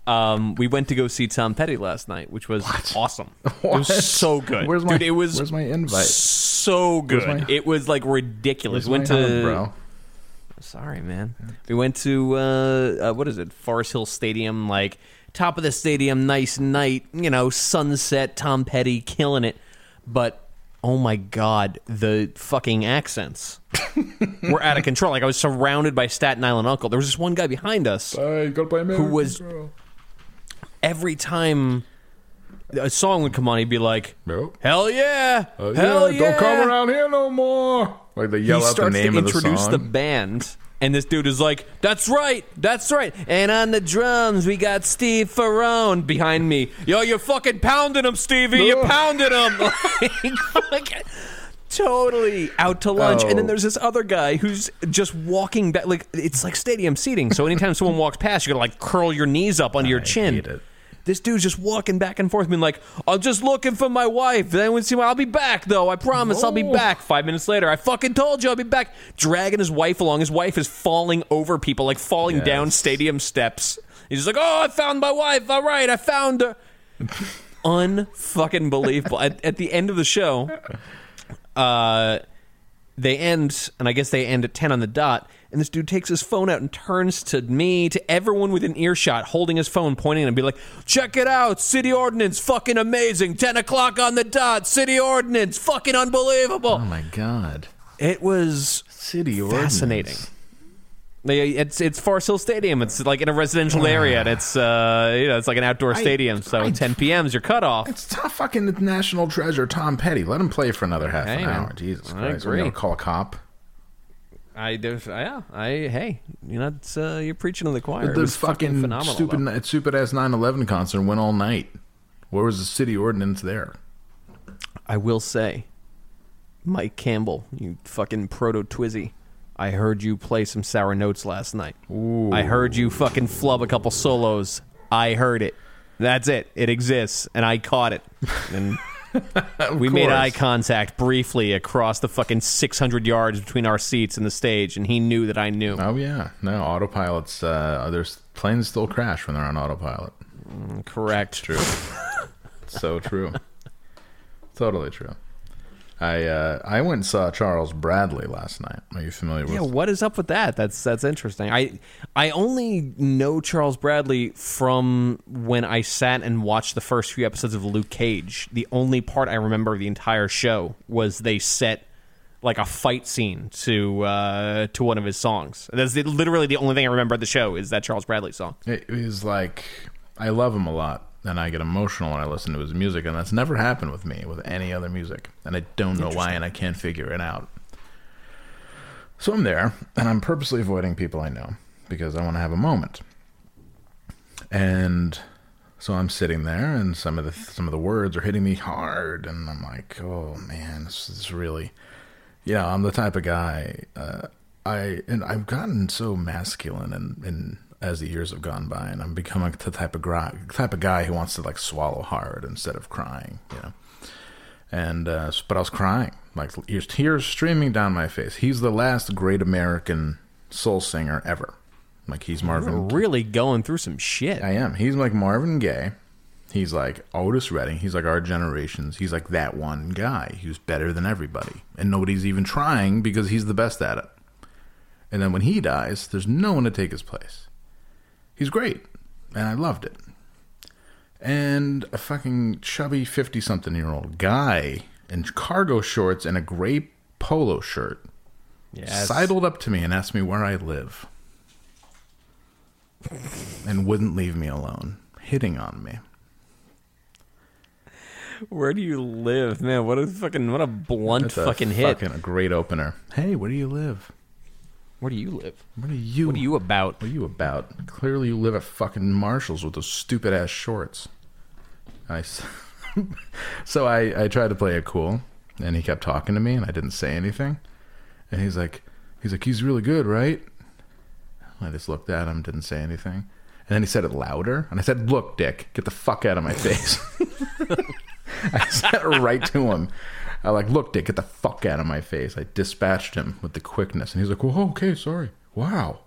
Um, we went to go see Tom Petty last night, which was awesome. It was so good, Where's my dude. It was Where's my invite? so good. my- it was like ridiculous. Went to bro? Sorry, man. We went to uh, uh, what is it? Forest Hill Stadium, like top of the stadium, nice night, you know, sunset, Tom Petty killing it. But oh my god, the fucking accents were out of control. Like I was surrounded by Staten Island uncle. There was this one guy behind us gotta play was- Girl. Every time a song would come on, he'd be like, Nope. "Hell yeah, Uh, hell yeah!" Don't come around here no more. Like they yell he out the name to of the introduce song. the band, and this dude is like, "That's right, that's right." And on the drums, we got Steve Ferrone behind me. Yo, you're fucking pounding him, Stevie. You're pounding him. like, totally out to lunch. And then Oh. there's this other guy who's just walking back. Like it's like stadium seating. So anytime someone walks past, you gotta like curl your knees up under your chin. This dude's just walking back and forth, being like, "I'm just looking for my wife." Then we see, I'll be back though. I promise, I'll be back. Five minutes later, I fucking told you I'll be back. Dragging his wife along. His wife is falling over people, like falling Yes. down stadium steps. He's just like, "Oh, I found my wife. All right, I found her." Unfucking believable. at, at the end of the show, uh, they end, and I guess they end at 10 on the dot. And this dude takes his phone out and turns to me, to everyone within earshot, holding his phone, pointing, and be like, Check it out. City Ordinance, fucking amazing. 10 o'clock on the dot. City Ordinance, fucking unbelievable. Oh my god. It was City fascinating. Ordinance. It's it's Forest Hill Stadium. It's like in a residential area, and it's uh you know it's like an outdoor I- stadium. So I- 10 p.m. is your cutoff. It's tough fucking national treasure Tom Petty. Let him play for another half an hour. Jesus I Christ. agree. We're gonna call a cop. I do. Yeah. I hey, you know, it's uh, you're preaching to the choir. The fucking, fucking phenomenal. stupid, though. stupid ass 9/11 concert went all night. Where was the city ordinance there? I will say, Mike Campbell, you fucking proto Twizzy. I heard you play some sour notes last night. Ooh. I heard you fucking flub a couple solos. I heard it. That's it. It exists, and I caught it. And we made eye contact briefly across the fucking 600 yards between our seats and the stage, and he knew that I knew. Oh yeah, no autopilots. Uh, there's planes still crash when they're on autopilot. Correct. True. so true. Totally true. I uh, I went and saw Charles Bradley last night. Are you familiar with? Yeah, what is up with that? That's that's interesting. I I only know Charles Bradley from when I sat and watched the first few episodes of Luke Cage. The only part I remember of the entire show was they set like a fight scene to uh, to one of his songs. That's the, literally the only thing I remember of the show is that Charles Bradley song. It was like I love him a lot, and I get emotional when I listen to his music, and that's never happened with me with any other music, and I don't know why, and I can't figure it out. So I'm there, and I'm purposely avoiding people I know because I want to have a moment. And so I'm sitting there, and some of the some of the words are hitting me hard, and I'm like, oh man, this is really, yeah. I'm the type of guy. Uh, I and I've gotten so masculine, and, and as the years have gone by, and I'm becoming the type of guy, type of guy who wants to like swallow hard instead of crying, you know. And uh, but I was crying, like tears, tears streaming down my face. He's the last great American soul singer ever. Like he's Marvin. We're really going through some shit. I am. He's like Marvin Gaye. He's like Otis Redding. He's like our generation's. He's like that one guy who's better than everybody. And nobody's even trying because he's the best at it. And then when he dies, there's no one to take his place. He's great. And I loved it. And a fucking chubby 50 something year old guy in cargo shorts and a gray polo shirt Yes. sidled up to me and asked me where I live. and wouldn't leave me alone, hitting on me. Where do you live, man? What a fucking what a blunt a fucking hit. Fucking a great opener. Hey, where do you live? Where do you live? What are you? What are you about? What are you about? Clearly, you live at fucking Marshalls with those stupid ass shorts. I, so I I tried to play it cool, and he kept talking to me, and I didn't say anything. And he's like, he's like, he's really good, right? I just looked at him, didn't say anything, and then he said it louder, and I said, "Look, Dick, get the fuck out of my face." I said it right to him. I like, look, Dick, get the fuck out of my face. I dispatched him with the quickness, and he's like, "Well, okay, sorry. Wow."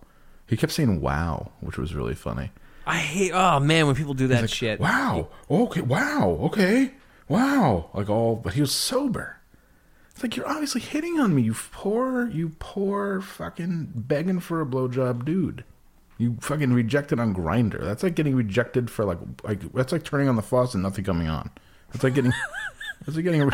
He kept saying "wow," which was really funny. I hate. Oh man, when people do that shit. Wow. Okay. Wow. Okay. Wow. Like all, but he was sober. It's like you're obviously hitting on me, you poor, you poor fucking begging for a blowjob dude. You fucking rejected on Grindr. That's like getting rejected for like like that's like turning on the faucet and nothing coming on. It's like getting it's like getting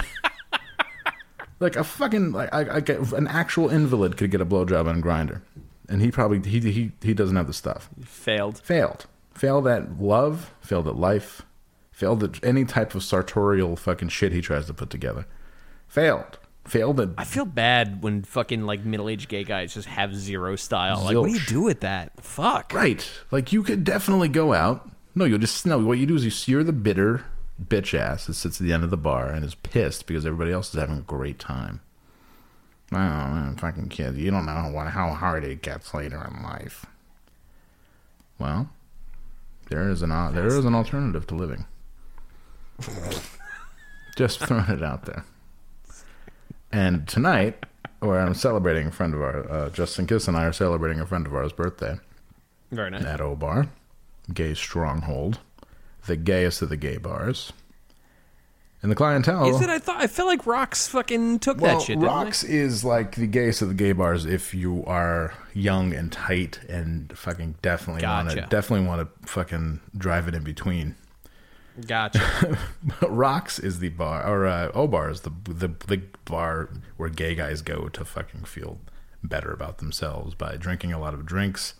like a fucking like I, I get an actual invalid could get a blowjob on Grindr, and he probably he he he doesn't have the stuff Failed. failed. Failed at love, failed at life, failed at any type of sartorial fucking shit he tries to put together. Failed. Failed at I feel bad when fucking like middle aged gay guys just have zero style. Like, what do you do with that? Fuck. right. Like you could definitely go out. No, you'll just no. What you do is you you're the bitter bitch ass that sits at the end of the bar and is pissed because everybody else is having a great time. Oh man, fucking kid, you don't know what how hard it gets later in life. Well, there is an there is an alternative to living. Just throwing it out there. And tonight, where I'm celebrating a friend of ours, uh, Justin Kiss and I are celebrating a friend of ours' birthday Very nice. at O Bar, Gay Stronghold, the gayest of the gay bars. And the clientele. Is it? I thought I feel like Rocks fucking took well, that shit. Didn't Rocks is like the gayest of the gay bars if you are young and tight and fucking definitely want to definitely want to fucking drive it in between. they? Gotcha. Rocks is the bar, or uh, O Bar is the, the the bar where gay guys go to fucking feel better about themselves by drinking a lot of drinks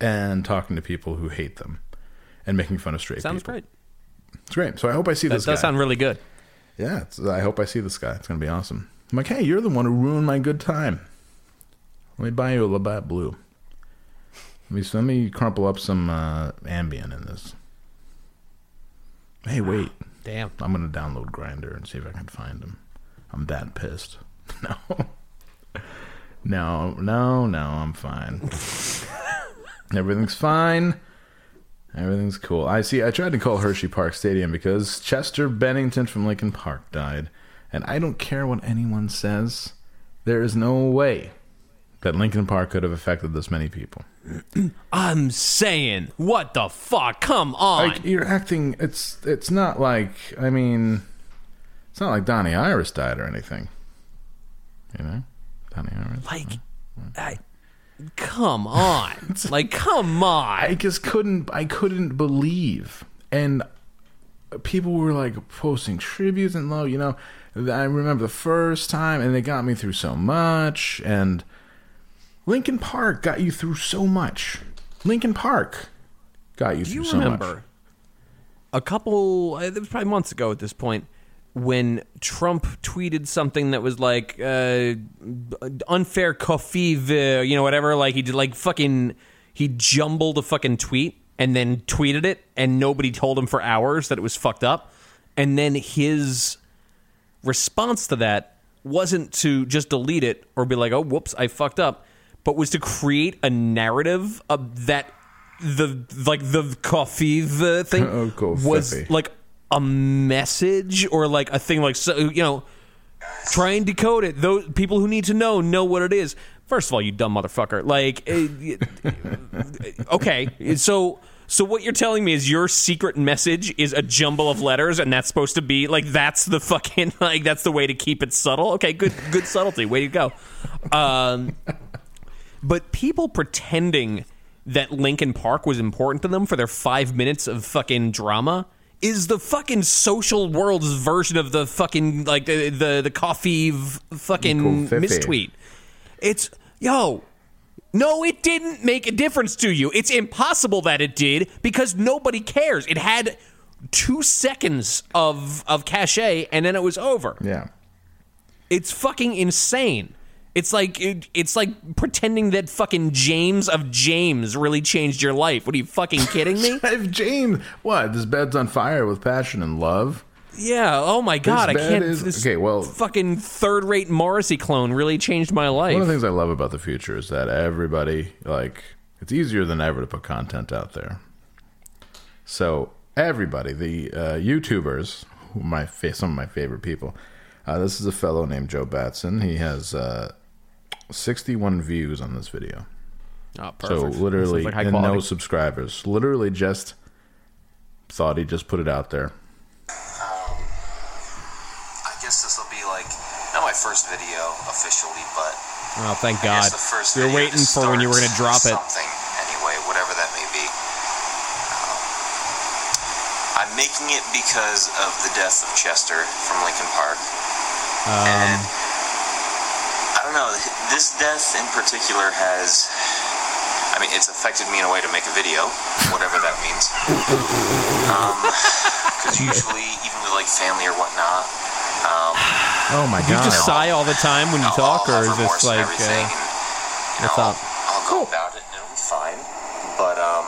and talking to people who hate them and making fun of straight Sounds people. great. It's great. So I hope I see That this does guy. sound really good. yeah, it's, I hope I see this guy. It's gonna be awesome. I'm like, hey, you're the one who ruined my good time. Let me buy you a Labatt Blue. Let me let me crumple up some uh, Ambien in this. Hey, wait. Damn. I'm gonna download Grindr and see if I can find him. I'm that pissed. No. No, no, no, I'm fine. Everything's fine. Everything's cool. I see. I tried to call Hersheypark Stadium because Chester Bennington from Linkin Park died, and I don't care what anyone says. There is no way that Linkin Park could have affected this many people. I'm saying, what the fuck? Come on. Like you're acting. It's it's not like. I mean, it's not like Donnie Iris died or anything. You know, Donnie Iris. like, I, come on. like, come on. I just couldn't. I couldn't believe, and people were like posting tributes and low. You know, I remember the first time, and they got me through so much. And Linkin Park got you through so much. Linkin Park got you Do through you so remember much. a couple? uh, It was probably months ago at this point when Trump tweeted something that was like uh, unfair covfefe, you know, whatever. Like he did, like fucking, he jumbled a fucking tweet and then tweeted it, and nobody told him for hours that it was fucked up. And then his response to that wasn't to just delete it or be like, "Oh, whoops, I fucked up," but was to create a narrative of that the like the covfefe thing Oh, covfefe. was like a message or like a thing like so you know try and decode it those people who need to know know what it is. First of all you dumb motherfucker. Like eh, okay so so what you're telling me is your secret message is a jumble of letters and that's supposed to be like that's the fucking like that's the way to keep it subtle? Okay good good subtlety. Way to go. Um but people pretending that Linkin Park was important to them for their five minutes of fucking drama is the fucking social world's version of the fucking like the the, the coffee v- fucking mistweet. It's yo. No, it didn't make a difference to you. It's impossible that it did because nobody cares. It had two seconds of of cachet and then it was over. Yeah. It's fucking insane. It's like it, it's like pretending that fucking James of James really changed your life. What are you fucking kidding me? If James, what? This bed's on fire with passion and love. yeah. Oh my god, I bed can't. is- this okay, well- fucking third-rate Morrissey clone really changed my life. One of the things I love about the future is that everybody, like, it's easier than ever to put content out there. So everybody, the uh, YouTubers, my fa- some of my favorite people. Uh, this is a fellow named Joe Batson. He has uh, 61 views on this video. oh, So literally, like high and no subscribers. Literally, just thought he'd just put it out there. I guess this will be like not my first video officially, but Oh, thank God. guess the first You're waiting for when you were going to drop it. Something anyway, whatever that may be. Um, I'm making it because of the death of Chester from Linkin Park, Um, and I don't know. This death in particular has. I mean, it's affected me in a way to make a video, whatever that means. Because usually, even with like family or whatnot, um, Oh my god! you just sigh all the time when you I'll- talk, I'll or is this like? Uh, and, you what's know, up? I'll, I'll go about it and it'll be fine. But um,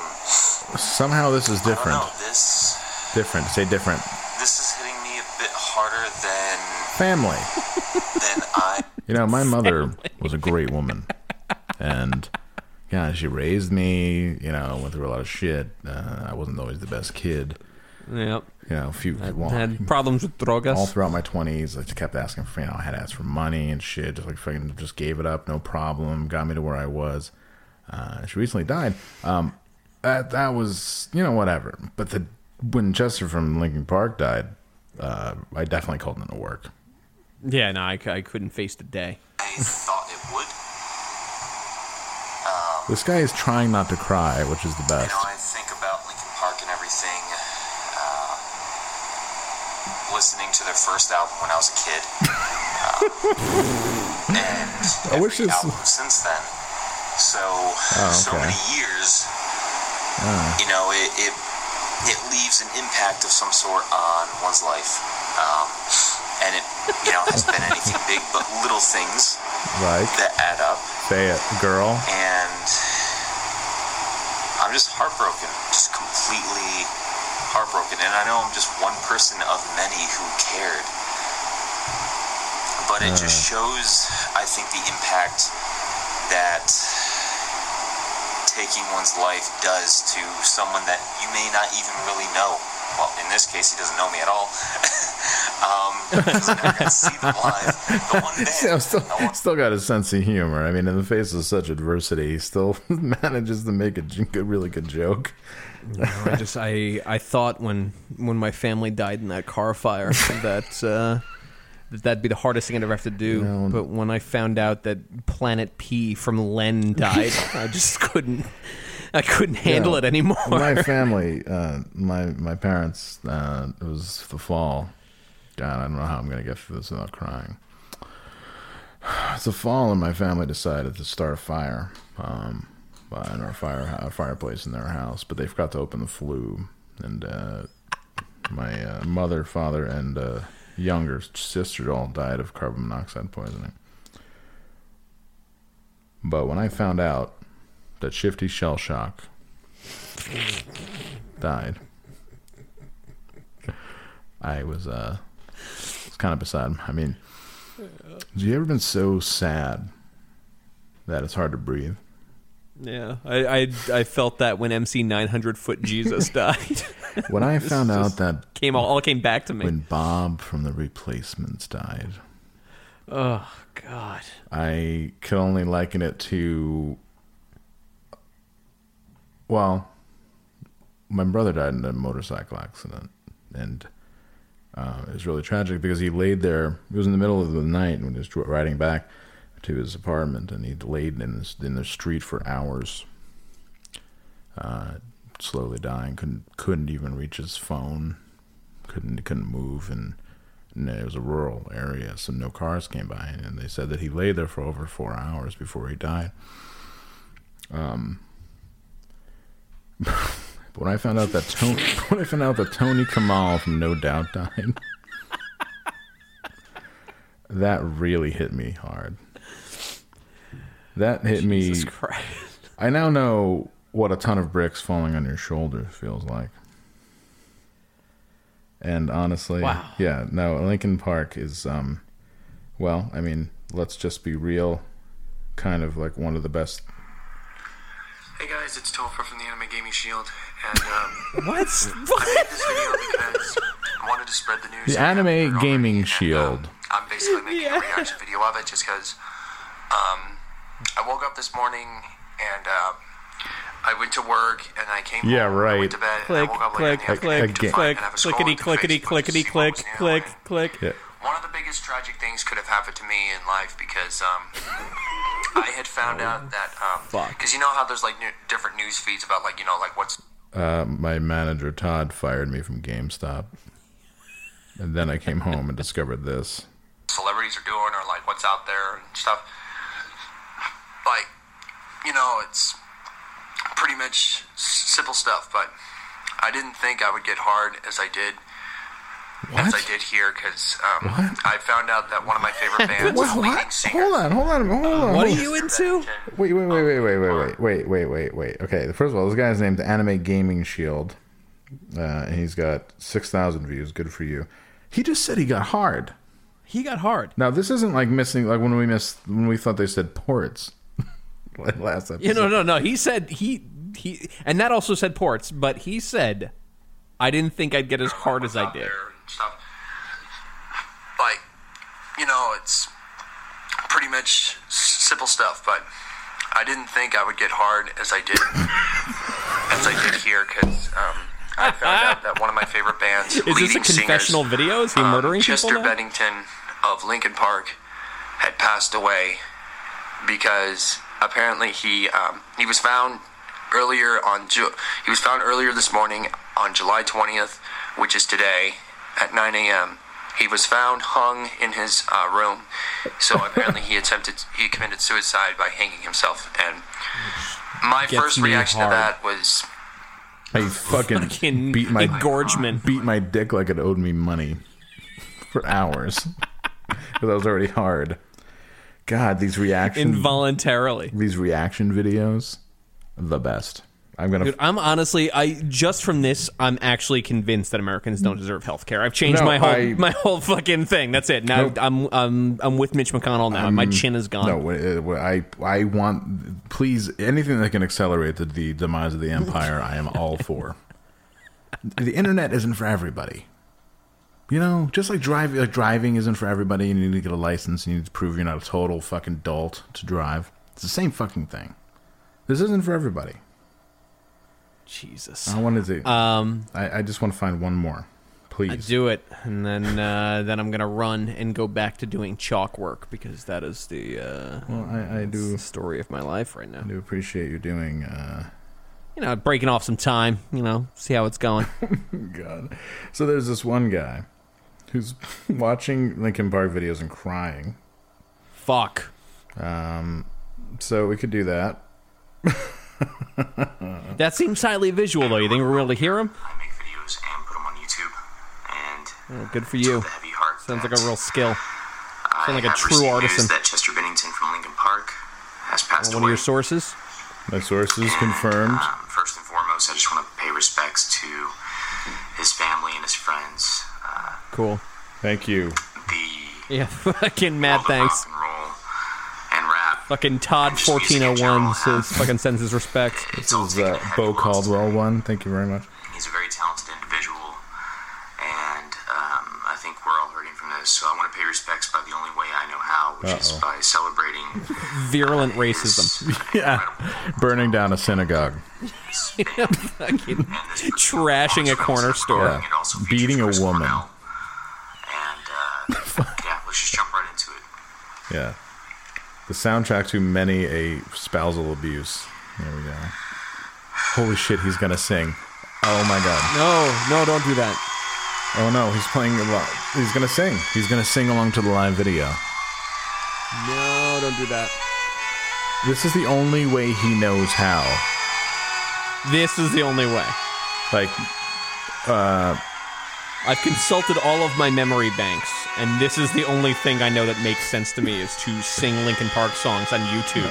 Somehow this is I don't different. know. This Different. Say different. this is hitting me a bit harder than Family. than I. You know, my mother was a great woman, and yeah, she raised me. You know, went through a lot of shit. Uh, I wasn't always the best kid. yep. You know, a few well, Had problems with drogas all throughout my twenties. I just kept asking for. You know, I had to ask for money and shit. Just like fucking, just gave it up, no problem. Got me to where I was. Uh, she recently died. Um, that that was you know whatever. But the when Chester from Linkin Park died, uh, I definitely called him into work. Yeah, no, I couldn't face the day. I thought it would. This guy is trying not to cry, which is the You best. know, I think about Linkin Park and everything. Uh, listening to their first album when I was a kid. Uh, and I wish every this- album since then. So, Oh, so many years, Ah. you know, it, it it leaves an impact of some sort on one's life. Um, and it, you know, has been anything big, but little things Like, that add up. say it, girl. And I'm just heartbroken, just completely heartbroken. And I know I'm just one person of many who cared. But it just uh. shows, I think, the impact that taking one's life does to someone that you may not even really know. Well, in this case, he doesn't know me at all. um, because I never got to see them live. The one Still, band, still, I want- still got a sense of humor. I mean, in the face of such adversity, he still manages to make a good, really good joke. I just I I thought when when my family died in that car fire that uh, that that'd be the hardest thing I'd ever have to do. No. But when I found out that Planet P from Len died, I just couldn't I couldn't handle Yeah. it anymore. my family, uh, my my parents, uh, it was the fall. God, I don't know how I'm going to get through this without crying. It's the fall, and my family decided to start a fire um, in our fire a fireplace in their house, but they forgot to open the flue, and uh, my uh, mother, father, and uh, younger sister all died of carbon monoxide poisoning. But when I found out that Shifty Shell Shock died, I was uh, was kind of beside. I mean, have you ever been so sad that it's hard to breathe? yeah, I, I I felt that when MC 900 Foot Jesus died. When I found out that came all, all came back to me. when Bob from the Replacements died, oh God. I could only liken it to. Well, my brother died in a motorcycle accident, and uh, it was really tragic because he laid there. It was in the middle of the night when he was riding back to his apartment, and he laid in in the street for hours, uh, slowly dying. couldn't couldn't even reach his phone, couldn't couldn't move, and, and it was a rural area, so no cars came by. And they said that he lay there for over four hours before he died. Um, but when I found out that Tony, when I found out that Tony Kanal from No Doubt died, that really hit me hard. That hit Jesus me. Christ. I now know what a ton of bricks falling on your shoulders feels like. And honestly, Wow. yeah, no, Linkin Park is, um, well, I mean, let's just be real, kind of like one of the best. Hey guys, it's Topher from the Anime Gaming Shield, and um, What? I made this video because I wanted to spread the news. The Anime Gaming and, Shield. um, I'm basically making a reaction video of it just because um, I woke up this morning and uh, I went to work and I came Yeah, home, I right. went to bed, and I Click, woke up later in click, the click, click, click, and I was clickety, clickety, clickety, see click, click, click. Yeah. One of the biggest tragic things could have happened to me in life because um, I had found out that because you know how there's like new, different news feeds about like you know like what's Uh, my manager Todd fired me from GameStop, and then I came home and discovered this. celebrities are doing or like what's out there and stuff. Like, you know, it's pretty much simple stuff, but I didn't think I would get hard as I did. As I did here, because um, I found out that one of my favorite bands, What? leading what? singer, Hold on, hold on, hold on. What are you into? Wait, wait, wait, wait, wait, wait, wait, wait, wait, wait, wait. Okay, first of all, this guy's named Anime Gaming Shield, uh, and he's got six thousand views. Good for you. He just said he got hard. He got hard. Now this isn't like missing like when we missed when we thought they said ports last episode. You know, no, no. He said he he, and that also said ports, but he said, "I didn't think I'd get as hard as I did." there and stuff. Like, you know, it's pretty much simple stuff, but I didn't think I would get hard as I did, as I did here, because um, I found out that one of my favorite bands, Is this a confessional singers, video? Is he um, murdering Chester people now? Bennington of Linkin Park had passed away because apparently he um, he was found earlier on Ju- he was found earlier this morning on July 20th, which is today at 9 a.m. He was found hung in his uh, room. So apparently he attempted, he committed suicide by hanging himself. And my Gets first reaction hard. to that was, I fucking, Fucking beat my engorgement. beat my dick like it owed me money for hours because I was already hard. God, these reaction Involuntarily. these reaction videos, the best. I'm gonna. Dude, I'm honestly, I just from this, I'm actually convinced that Americans don't deserve health care. I've changed No, my whole I- my whole fucking thing. That's it. Now Nope. I'm I'm I'm with Mitch McConnell now. my chin is gone. No, uh, I I want please anything that can accelerate the, the demise of the empire. I am all for. The internet isn't for everybody. You know, just like driving, like driving isn't for everybody. You need to get a license. You need to prove you're not a total fucking dolt to drive. It's the same fucking thing. This isn't for everybody. Jesus. I wanted to. Um, I, I just want to find one more, please. I do it, and then uh, then I'm gonna run and go back to doing chalk work because that is the uh, Well, I, I that's do. the story of my life right now. I do appreciate you doing. Uh, You know, breaking off some time. You know, see how it's going. God. So there's this one guy who's watching Linkin Park videos and crying. Fuck. Um, so we could do that. That seems highly visual, though. You think we're able to hear him? I make videos and put them on YouTube. And Oh, good for you. heavy heart. Sounds like a real skill. I sound like a true received artisan. news That Chester Bennington from Linkin Park has passed One of your sources. My sources confirmed. Um, first and foremost, I just want to pay respects to his family and his friends. Uh, Cool. Thank you. the Yeah, fucking mad world of thanks. rock and roll and rap. Fucking Todd Just music in 1401 general, says fucking sends his respects. This is uh, Bo Caldwell one. Thank you very much. He's a very talented individual, and um, I think we're all hurting from this. So I want to pay respects by the only way I know how, which is Uh-oh. by celebrating Virulent racism. Yeah, burning down a synagogue. fucking trashing a corner store. Yeah. It also features Beating a woman. Cornell. And uh, yeah, let's just jump right into it. Yeah, the soundtrack to many a spousal abuse. There we go. Holy shit, he's gonna sing. Oh my god. No, no, don't do that. Oh no, he's playing a lot. He's gonna sing. He's gonna sing along to the live video. No, don't do that. This is the only way he knows how. This is the only way. Like, uh, I've consulted all of my memory banks, and this is the only thing I know that makes sense to me is to sing Linkin Park songs on YouTube.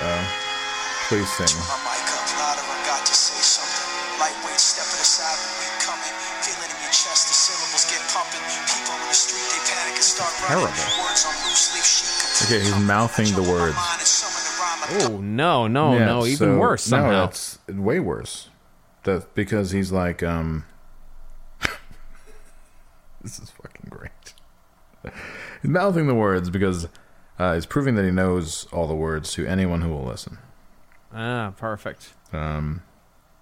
please sing. My mic up louder, I got to say something. Lightweight, stepping aside when we coming. Feel it in your chest, the syllables get pumping. People in the street, they panic and start running. Terrible. Words on loose leaf sheet. Okay, he's mouthing the words. Oh no, no, Yeah, no! Even so- worse No, somehow. that's way worse. That because he's like, um, this is fucking great. He's mouthing the words because uh, he's proving that he knows all the words to anyone who will listen. ah, perfect. Um,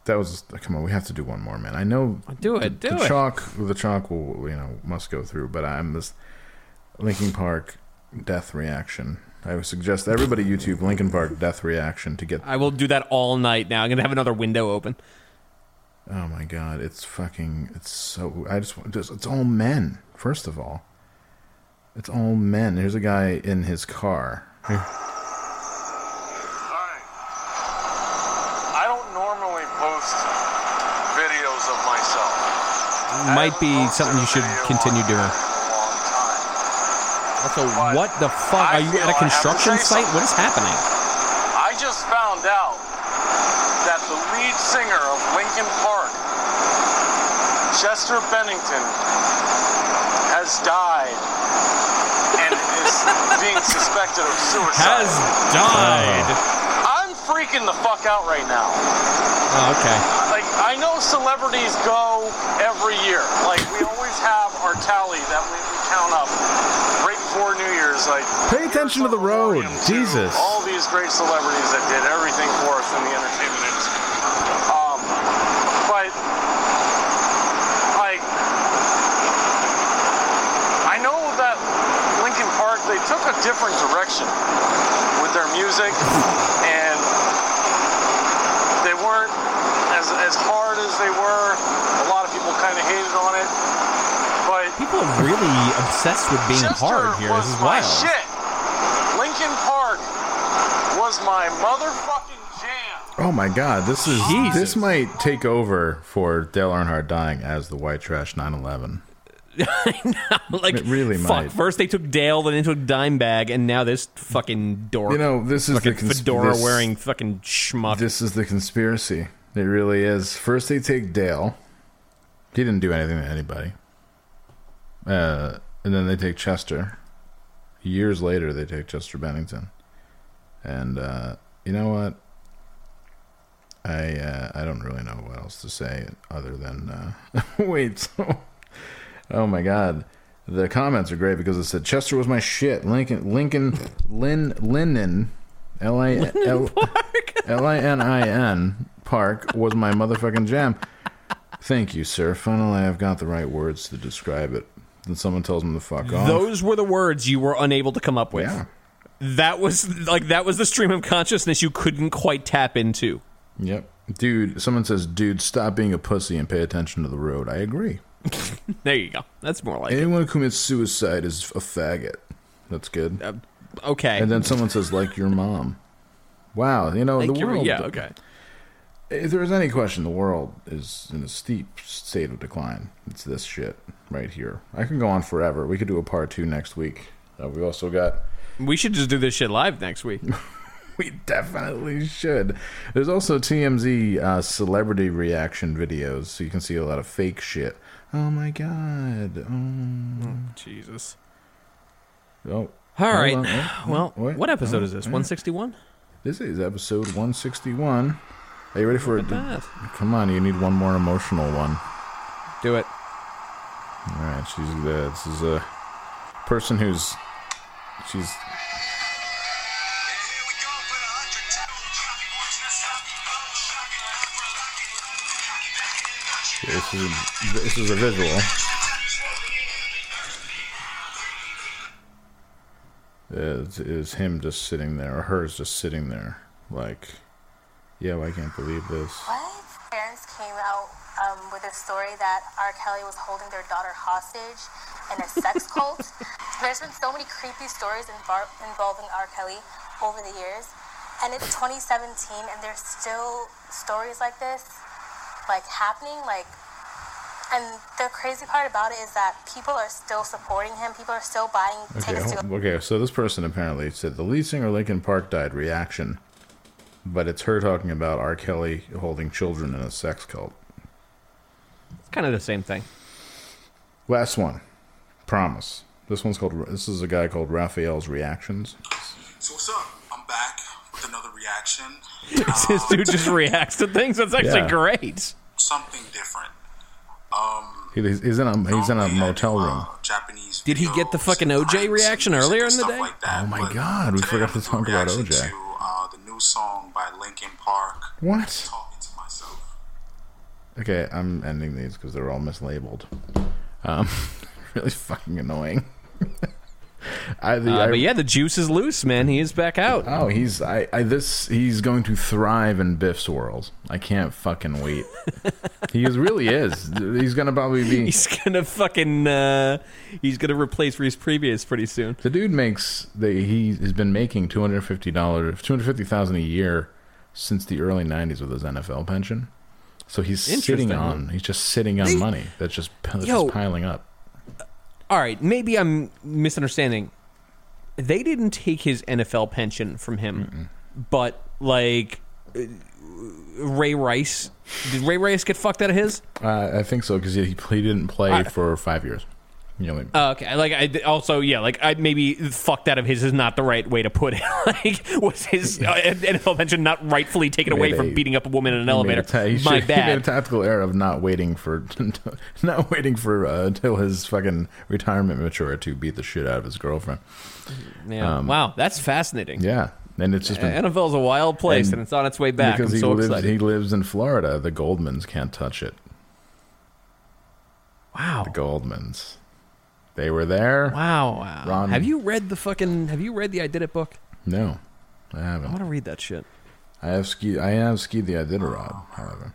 that was come on. We have to do one more, man. I know. Do it, the, do the it. chalk. The chalk will you know must go through, but I'm this Linkin Park death reaction. I would suggest everybody YouTube Linkin Park death reaction to get I will do that all night now. I'm gonna have another window open. Oh my god, it's fucking it's so I just just it's all men, first of all. It's all men. There's a guy in his car. Here. I don't normally post videos of myself. Might be something you should continue doing. Also, what the fuck? Are you at a construction site? What is happening? I just found out that the lead singer of Linkin Park, Chester Bennington, has died and is being suspected of suicide. Has died. Uh-huh. I'm freaking the fuck out right now. Oh, okay. Like I know celebrities go every year. Like we always have our tally that we, we count up right before New Year's. Like Pay attention to the road. Jesus. all these great celebrities that did everything for us in the entertainment industry. Um, but like I know that Linkin Park they took a different direction with their music and they weren't as as hard as they were. A lot of people kind of hated on it. But People are really obsessed with being Chester hard here. was This is my wild. shit. Linkin Park was my motherfucking jam. Oh my god, this is Jesus. this might take over for Dale Earnhardt dying as the white trash 911. like It really fuck. might. First they took Dale, then they took Dimebag, and now this fucking dork. You know, this is the cons- fedora this- wearing fucking schmuck. This is the conspiracy. It really is. First they take Dale. He didn't do anything to anybody. Uh, and then they take Chester. Years later, they take Chester Bennington. And uh, you know what? I uh, I don't really know what else to say other than uh, wait. So, oh my god, the comments are great because it said Chester was my shit. Lincoln Lincoln Lin Linen L I L L I N I N Park was my motherfucking jam. Thank you, sir. Finally, I've got the right words to describe it. Then someone tells me to fuck off. Those were the words you were unable to come up with. Yeah. That was like that was the stream of consciousness you couldn't quite tap into. Yep. Dude, someone says, dude, stop being a pussy and pay attention to the road. I agree. There you go. That's more like Anyone who commits suicide is a faggot. That's good. Uh, okay. And then someone says, like your mom. Wow. You know, Like the your- world. yeah, okay. If there is any question, the world is in a steep state of decline. It's this shit right here. I can go on forever. We could do a part two next week. Uh, we also got We should just do this shit live next week. We definitely should. There's also TMZ uh, celebrity reaction videos, so you can see a lot of fake shit. Oh my god. Oh, Jesus. Oh. All right. On. Oh, oh, Well, wait. what episode Oh, is this? 161? This is episode 161. Are you ready for it? That. Come on, you need one more emotional one. Do it. All right, she's uh, this is a person who's she's This is a, this is a visual. Is is him just sitting there, or hers just sitting there, like, yo, I can't believe this. What? Parents came out um, with a story that R. Kelly was holding their daughter hostage in a sex cult. There's been so many creepy stories involving R. Kelly over the years, and it's 2017, and there's still stories like this, like happening. Like, and the crazy part about it is that people are still supporting him. People are still buying Okay, tickets to. hold- oh, okay. So this person apparently said the lead singer Linkin Park died. Reaction, but it's her talking about R. Kelly holding children in a sex cult. It's kind of the same thing. Last one, promise. This one's called. This is a guy called Raphael's Reactions. So what's up? I'm back with another reaction. this dude just reacts to things. That's actually Yeah. great. Something different. Um, He, he's he's in a he's in a motel room. Japanese. Did he get the fucking OJ reaction earlier in the day? Oh my god, we forgot to talk about OJ. Uh, the new song by Linkin Park. What? Talking to myself. Okay, I'm ending these because they're all mislabeled. Um, really fucking annoying. I, the, Uh, but yeah, the juice is loose, man. He is back out. Oh, he's I, I this he's going to thrive in Biff's world. I can't fucking wait. he is, really is. He's gonna probably be. He's gonna fucking. Uh, he's gonna replace Reince Priebus pretty soon. The dude makes the he has been making two hundred fifty dollars, two hundred fifty thousand a year since the early nineties with his NFL pension. So he's sitting on. He's just sitting on They- money that's just that's Yo. just piling up. All right, maybe I'm misunderstanding. They didn't take his NFL pension from him, but like uh, Ray Rice. Did Ray Rice get fucked out of his? Uh, I think so because he, he didn't play for five years. You know, like, Oh, okay, like I also yeah, like I maybe fucked out of his is not the right way to put it. like was his uh, NFL pension not rightfully taken away made from beating up a woman in an elevator? a ta- he My should- He made a tactical error of not waiting for, not waiting for uh, until his fucking retirement mature to beat the shit out of his girlfriend. Yeah. Um, wow, that's fascinating. Yeah, and it's just been NFL's a wild place, and, it's on its way back. because I'm he so lives. excited. He lives in Florida. The Goldmans can't touch it. Wow. The Goldmans. They were there. Wow, wow. Ron- Have you read the fucking? Have you read the I Did It book? No, I I haven't. I want to read that shit. I have ski. I have skied the Iditarod, however.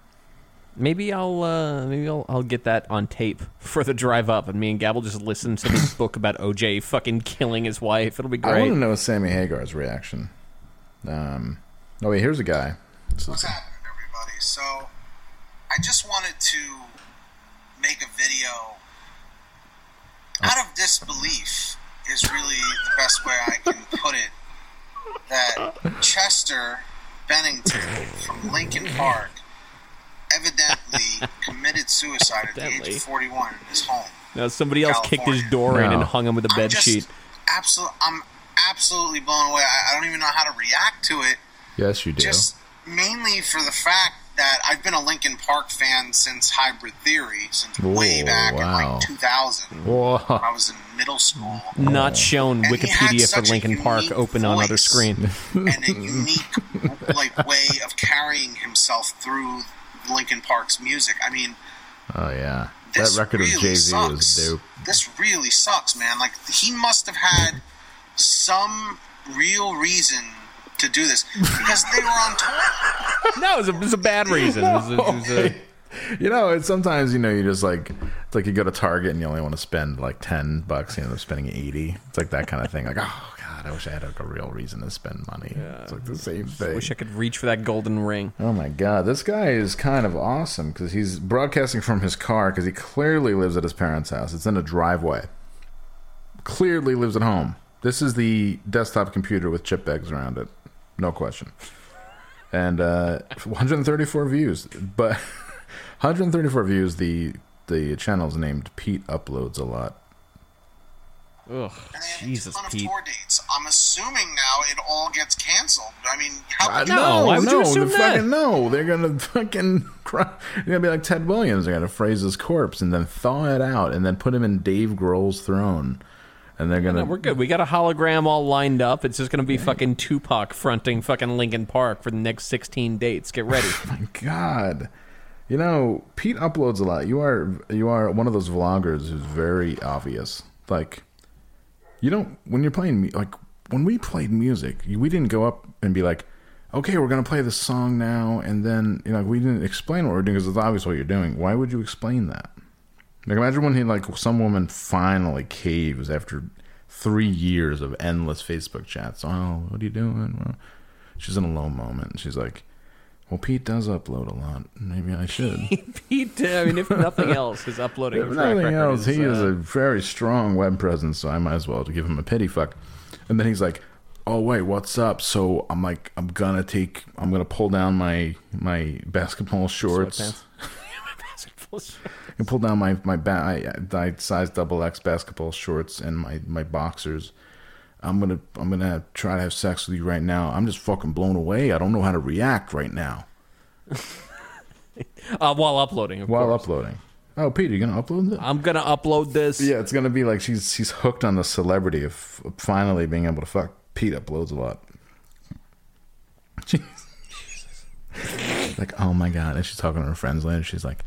Maybe I'll uh, maybe I'll, I'll get that on tape for the drive up, and me and Gab will just listen to this book about OJ fucking killing his wife. It'll be great. I want great. to know Sammy Hagar's reaction. Um, oh wait, here's a guy. This What's is- happening, everybody? So, I just wanted to make a video out of disbelief, is really the best way I can put it. That Chester Bennington from Linkin Park evidently committed suicide at the age of 41 in his home. Now somebody else kicked his door in and hung him with a I'm bed just sheet. Absolutely, I'm absolutely blown away. I, I don't even know how to react to it. Yes, you do. Just mainly for the fact that I've been a Linkin Park fan since Hybrid Theory, since way Whoa, back in like 2000 Whoa. when I was in middle school. Not shown. And Wikipedia for Linkin Park open on other screen. and a unique like way of carrying himself through Linkin Park's music. I mean, Oh yeah, that record really of Jay Z was dope. this really sucks, man. Like he must have had some real reason to do this because they were on tour. no, it was a, it was a bad reason. It was a- it was a- You know, it's sometimes you know you just like it's like you go to Target and you only want to spend like ten bucks, you end up spending eighty. It's like that kind of thing. Like, oh god, I wish I had like a real reason to spend money. It's like the same thing. I wish I could reach for that golden ring. Oh my god, this guy is kind of awesome because he's broadcasting from his car because he clearly lives at his parents' house. It's in a driveway. Clearly lives at home. This is the desktop computer with chip bags around it, no question. And uh, 134 views, but 134 views. The the channel's named Pete uploads a lot. Ugh, Jesus, ton Pete. tour dates. I'm assuming now it all gets canceled. I mean, how Uh, could no, why would you no, assume the that? fucking no. They're gonna fucking cry. They're gonna be like Ted Williams. They're gonna phrase his corpse and then thaw it out and then put him in Dave Grohl's throne. And they're gonna. No, we're good. We got a hologram all lined up. It's just going to be fucking Tupac fronting fucking Linkin Park for the next 16 dates. Get ready. my God, you know, Pete uploads a lot. You are you are one of those vloggers who's very obvious. Like, you don't when you're playing like when we played music, we didn't go up and be like, okay, we're gonna play this song now, and then you know we didn't explain what we're doing because it's obvious what you're doing. Why would you explain that? Like, imagine when he like some woman finally caves after three years of endless Facebook chats. Oh, what are you doing? Well, she's in a low moment. She's like, "Well, Pete does upload a lot. Maybe I should." Pete, I mean, if nothing else, his uploading If nothing else, is, he is uh, a very strong web presence, so I might as well to give him a pity fuck. And then he's like, "Oh wait, what's up?" So I'm like, "I'm gonna take, I'm gonna pull down my my basketball shorts." Sweatpants. And pull down my my ba- I, I size double X basketball shorts and my my boxers. I'm gonna I'm gonna try to have sex with you right now. I'm just fucking blown away. I don't know how to react right now uh, while uploading, of while course. uploading. Oh, Peter, you gonna upload this? I'm to upload this. Yeah, it's gonna be like she's she's hooked on the celebrity of finally being able to fuck. Pete uploads a lot. Jesus, like, oh my god! And she's talking to her friends later. She's like,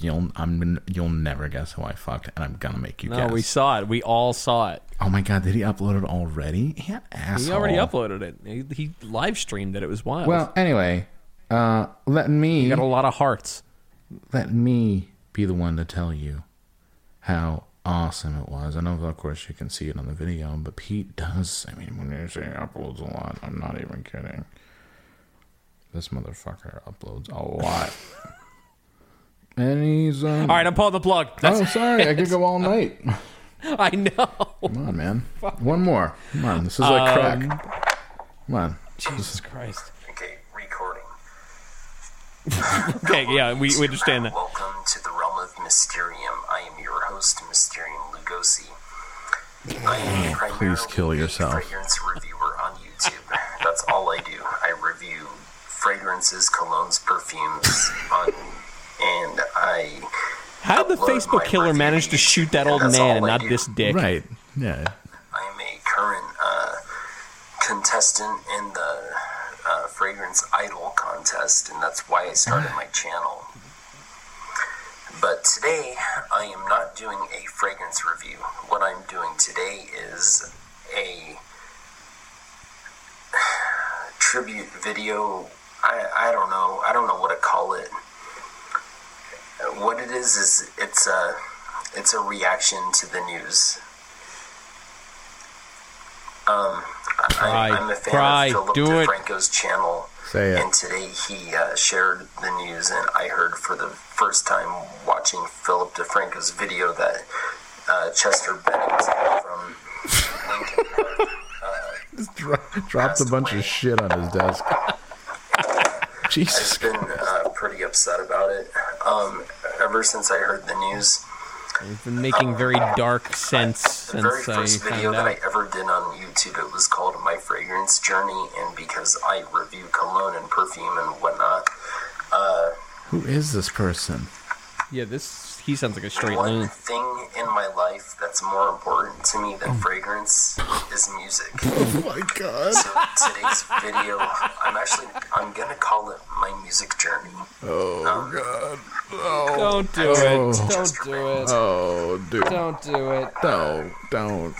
"You'll, I'm, you'll never guess who I fucked, and I'm gonna make you No, guess." we saw it. We all saw it. oh my god! Did he upload it already? Yeah, asshole. He already uploaded it. He, he live streamed it. It was wild. Well, anyway, uh, let me he got a lot of hearts. let me be the one to tell you how awesome it was. I know, of course, you can see it on the video, but Pete does. I mean, when you say he uploads a lot, I'm not even kidding. This motherfucker uploads a lot. and he's. Um, All right, I'm pulling the plug. That's oh, sorry. I could go all night. I know. Come on, man. One more. Come on. This is like Um, crack. Come on. Jesus Christ. Okay, recording. Okay, yeah, we, we understand that. Welcome to the realm of Mysterium. I am your host, Mysterium Lugosi. I am Please kill yourself. a fragrance reviewer on YouTube. That's all I do. I review fragrances, colognes, perfumes, on, and I. How did the Facebook killer manage to shoot that old man and not do. this dick? Right. Yeah. I am a current uh, contestant in the uh, Fragrance Idol contest, and that's why I started my channel. But today, I am not doing a fragrance review. What I'm doing today is a tribute video. I, I don't know. I don't know what to call it. What it is is it's a it's a reaction to the news. Um, Cry. I, I'm a fan Cry. of Philip Do it. DeFranco's channel. Say it. And today he uh, shared the news, and I heard for the first time watching Philip DeFranco's video that uh, Chester Bennington from Linkin Park Just dro- dropped a bunch of shit on his desk. Jesus I've been uh, pretty upset about it. Um, ever since I heard the news, It's been making very dark sense the very since I first video found that out. I ever did on YouTube, it was called My Fragrance Journey, and because I review cologne and perfume and whatnot, uh, Who is this person? Yeah, this he sounds like a straight one loon. thing in my life that's more important to me than fragrance is music. Oh my god. So today's video, I'm actually, I'm gonna call it My Music Journey. Oh um, god. Don't oh. do Oh. it. Don't do it. Oh, dude. Don't do it. No, don't.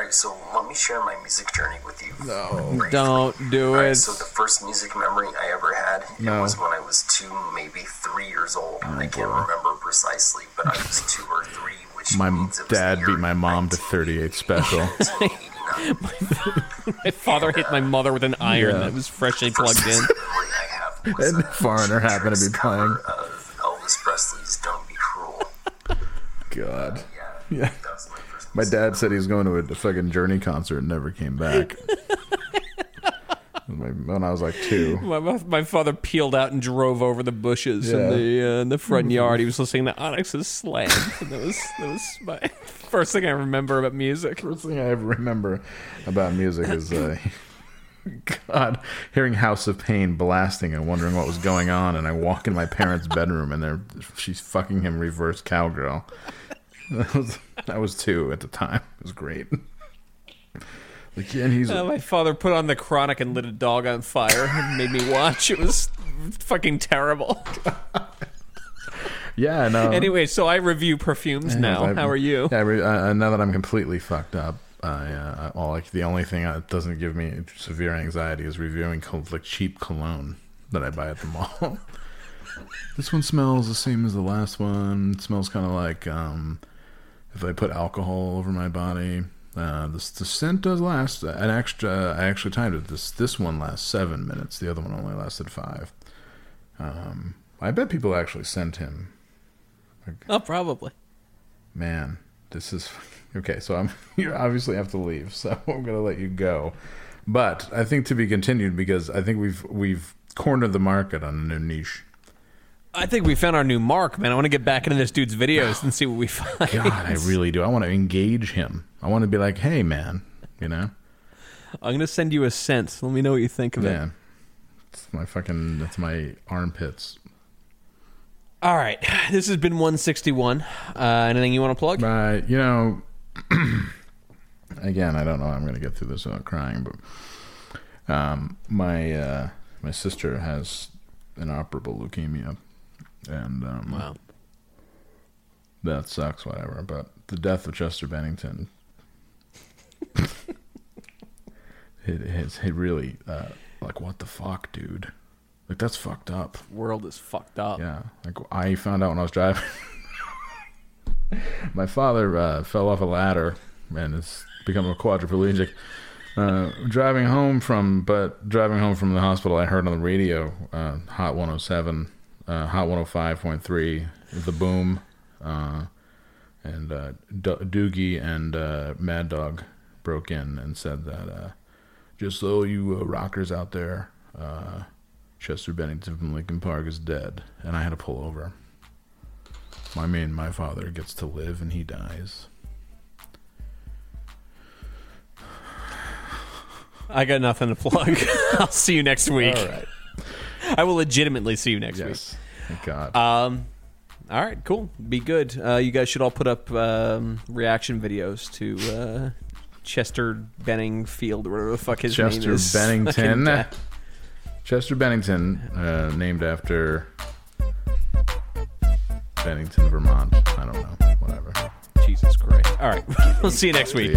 Alright, so let me share my music journey with you. No. Don't do Alright, it. so the first music memory I ever had it No. was when I was two, maybe three years old. Oh, I can't remember precisely, but I was two or three, which My means it was dad beat my mom to 38 special. my father hit my mother with an iron Yeah. that was freshly plugged in. and Foreigner happened to be playing. of Elvis Presley's "Don't Be Cruel." God. yeah Yeah. My dad said he was going to a fucking Journey concert and never came back. when I was like two. My, my, my father peeled out and drove over the bushes Yeah. in the uh, in the front yard. He was listening to Onyx's Slam. And that was that was my first thing I remember about music. First thing I ever remember about music is, uh, God, hearing House of Pain blasting and wondering what was going on. And I walk in my parents' bedroom and they're she's fucking him reverse cowgirl. That was, I was two at the time. It was great. Like, and he's Uh, my father put on the Chronic and lit a dog on fire and made me watch. It was fucking terrible. yeah, no. Anyway, so I review perfumes Yeah, now. I- How are you? Yeah, I re- uh, now that I'm completely fucked up, I, uh, all like the only thing that doesn't give me severe anxiety is reviewing col- like cheap cologne that I buy at the mall. this one smells the same as the last one. It smells kind of like um, if I put alcohol over my body. Uh, this the scent does last an extra. I actually timed it. This this one lasts seven minutes. The other one only lasted five. Um, I bet people actually sent him Oh, probably. man, this is okay. So I'm you obviously have to leave, so I'm gonna let you go. But I think to be continued because I think we've we've cornered the market on a new niche. I think we found our new mark, man. I want to get back into this dude's videos and see what we find. God, I really do. I want to engage him. I want to be like, hey, man, you know, I'm gonna send you a scent. Let me know what you think of it. it's my fucking, that's my armpits. All right, this has been 161. Uh, anything you want to plug? Right, you know, again, I don't know. how I'm gonna get through this without crying, but um, my uh, my sister has inoperable leukemia, and um, Wow. that sucks. Whatever, but the death of Chester Bennington, it it, it really uh, like what the fuck, dude. Like that's fucked up. World is fucked up. Yeah, like I found out when I was driving. My father uh, fell off a ladder and has become a quadriplegic. Uh, driving home from, but driving home from the hospital, I heard on the radio, uh, Hot 107, uh, Hot 105.3, The Boom, uh, and uh, D- Doogie and uh, Mad Dog broke in and said that uh, just so you uh, rockers out there, uh, Chester Bennington from Linkin Park is dead, and I had to pull over. I mean, my father gets to live and he dies. I got nothing to plug. I'll see you next week. All right. I will legitimately see you next Yes. Thank God. week. Um, all right, cool. Be good. Uh, you guys should all put up um, reaction videos to uh, Chester Benningfield or whatever the fuck his name Chester is. Bennington. Chester Bennington, uh, named after Bennington, Vermont. I don't know. Whatever. Jesus Christ. All right. we'll see you next week.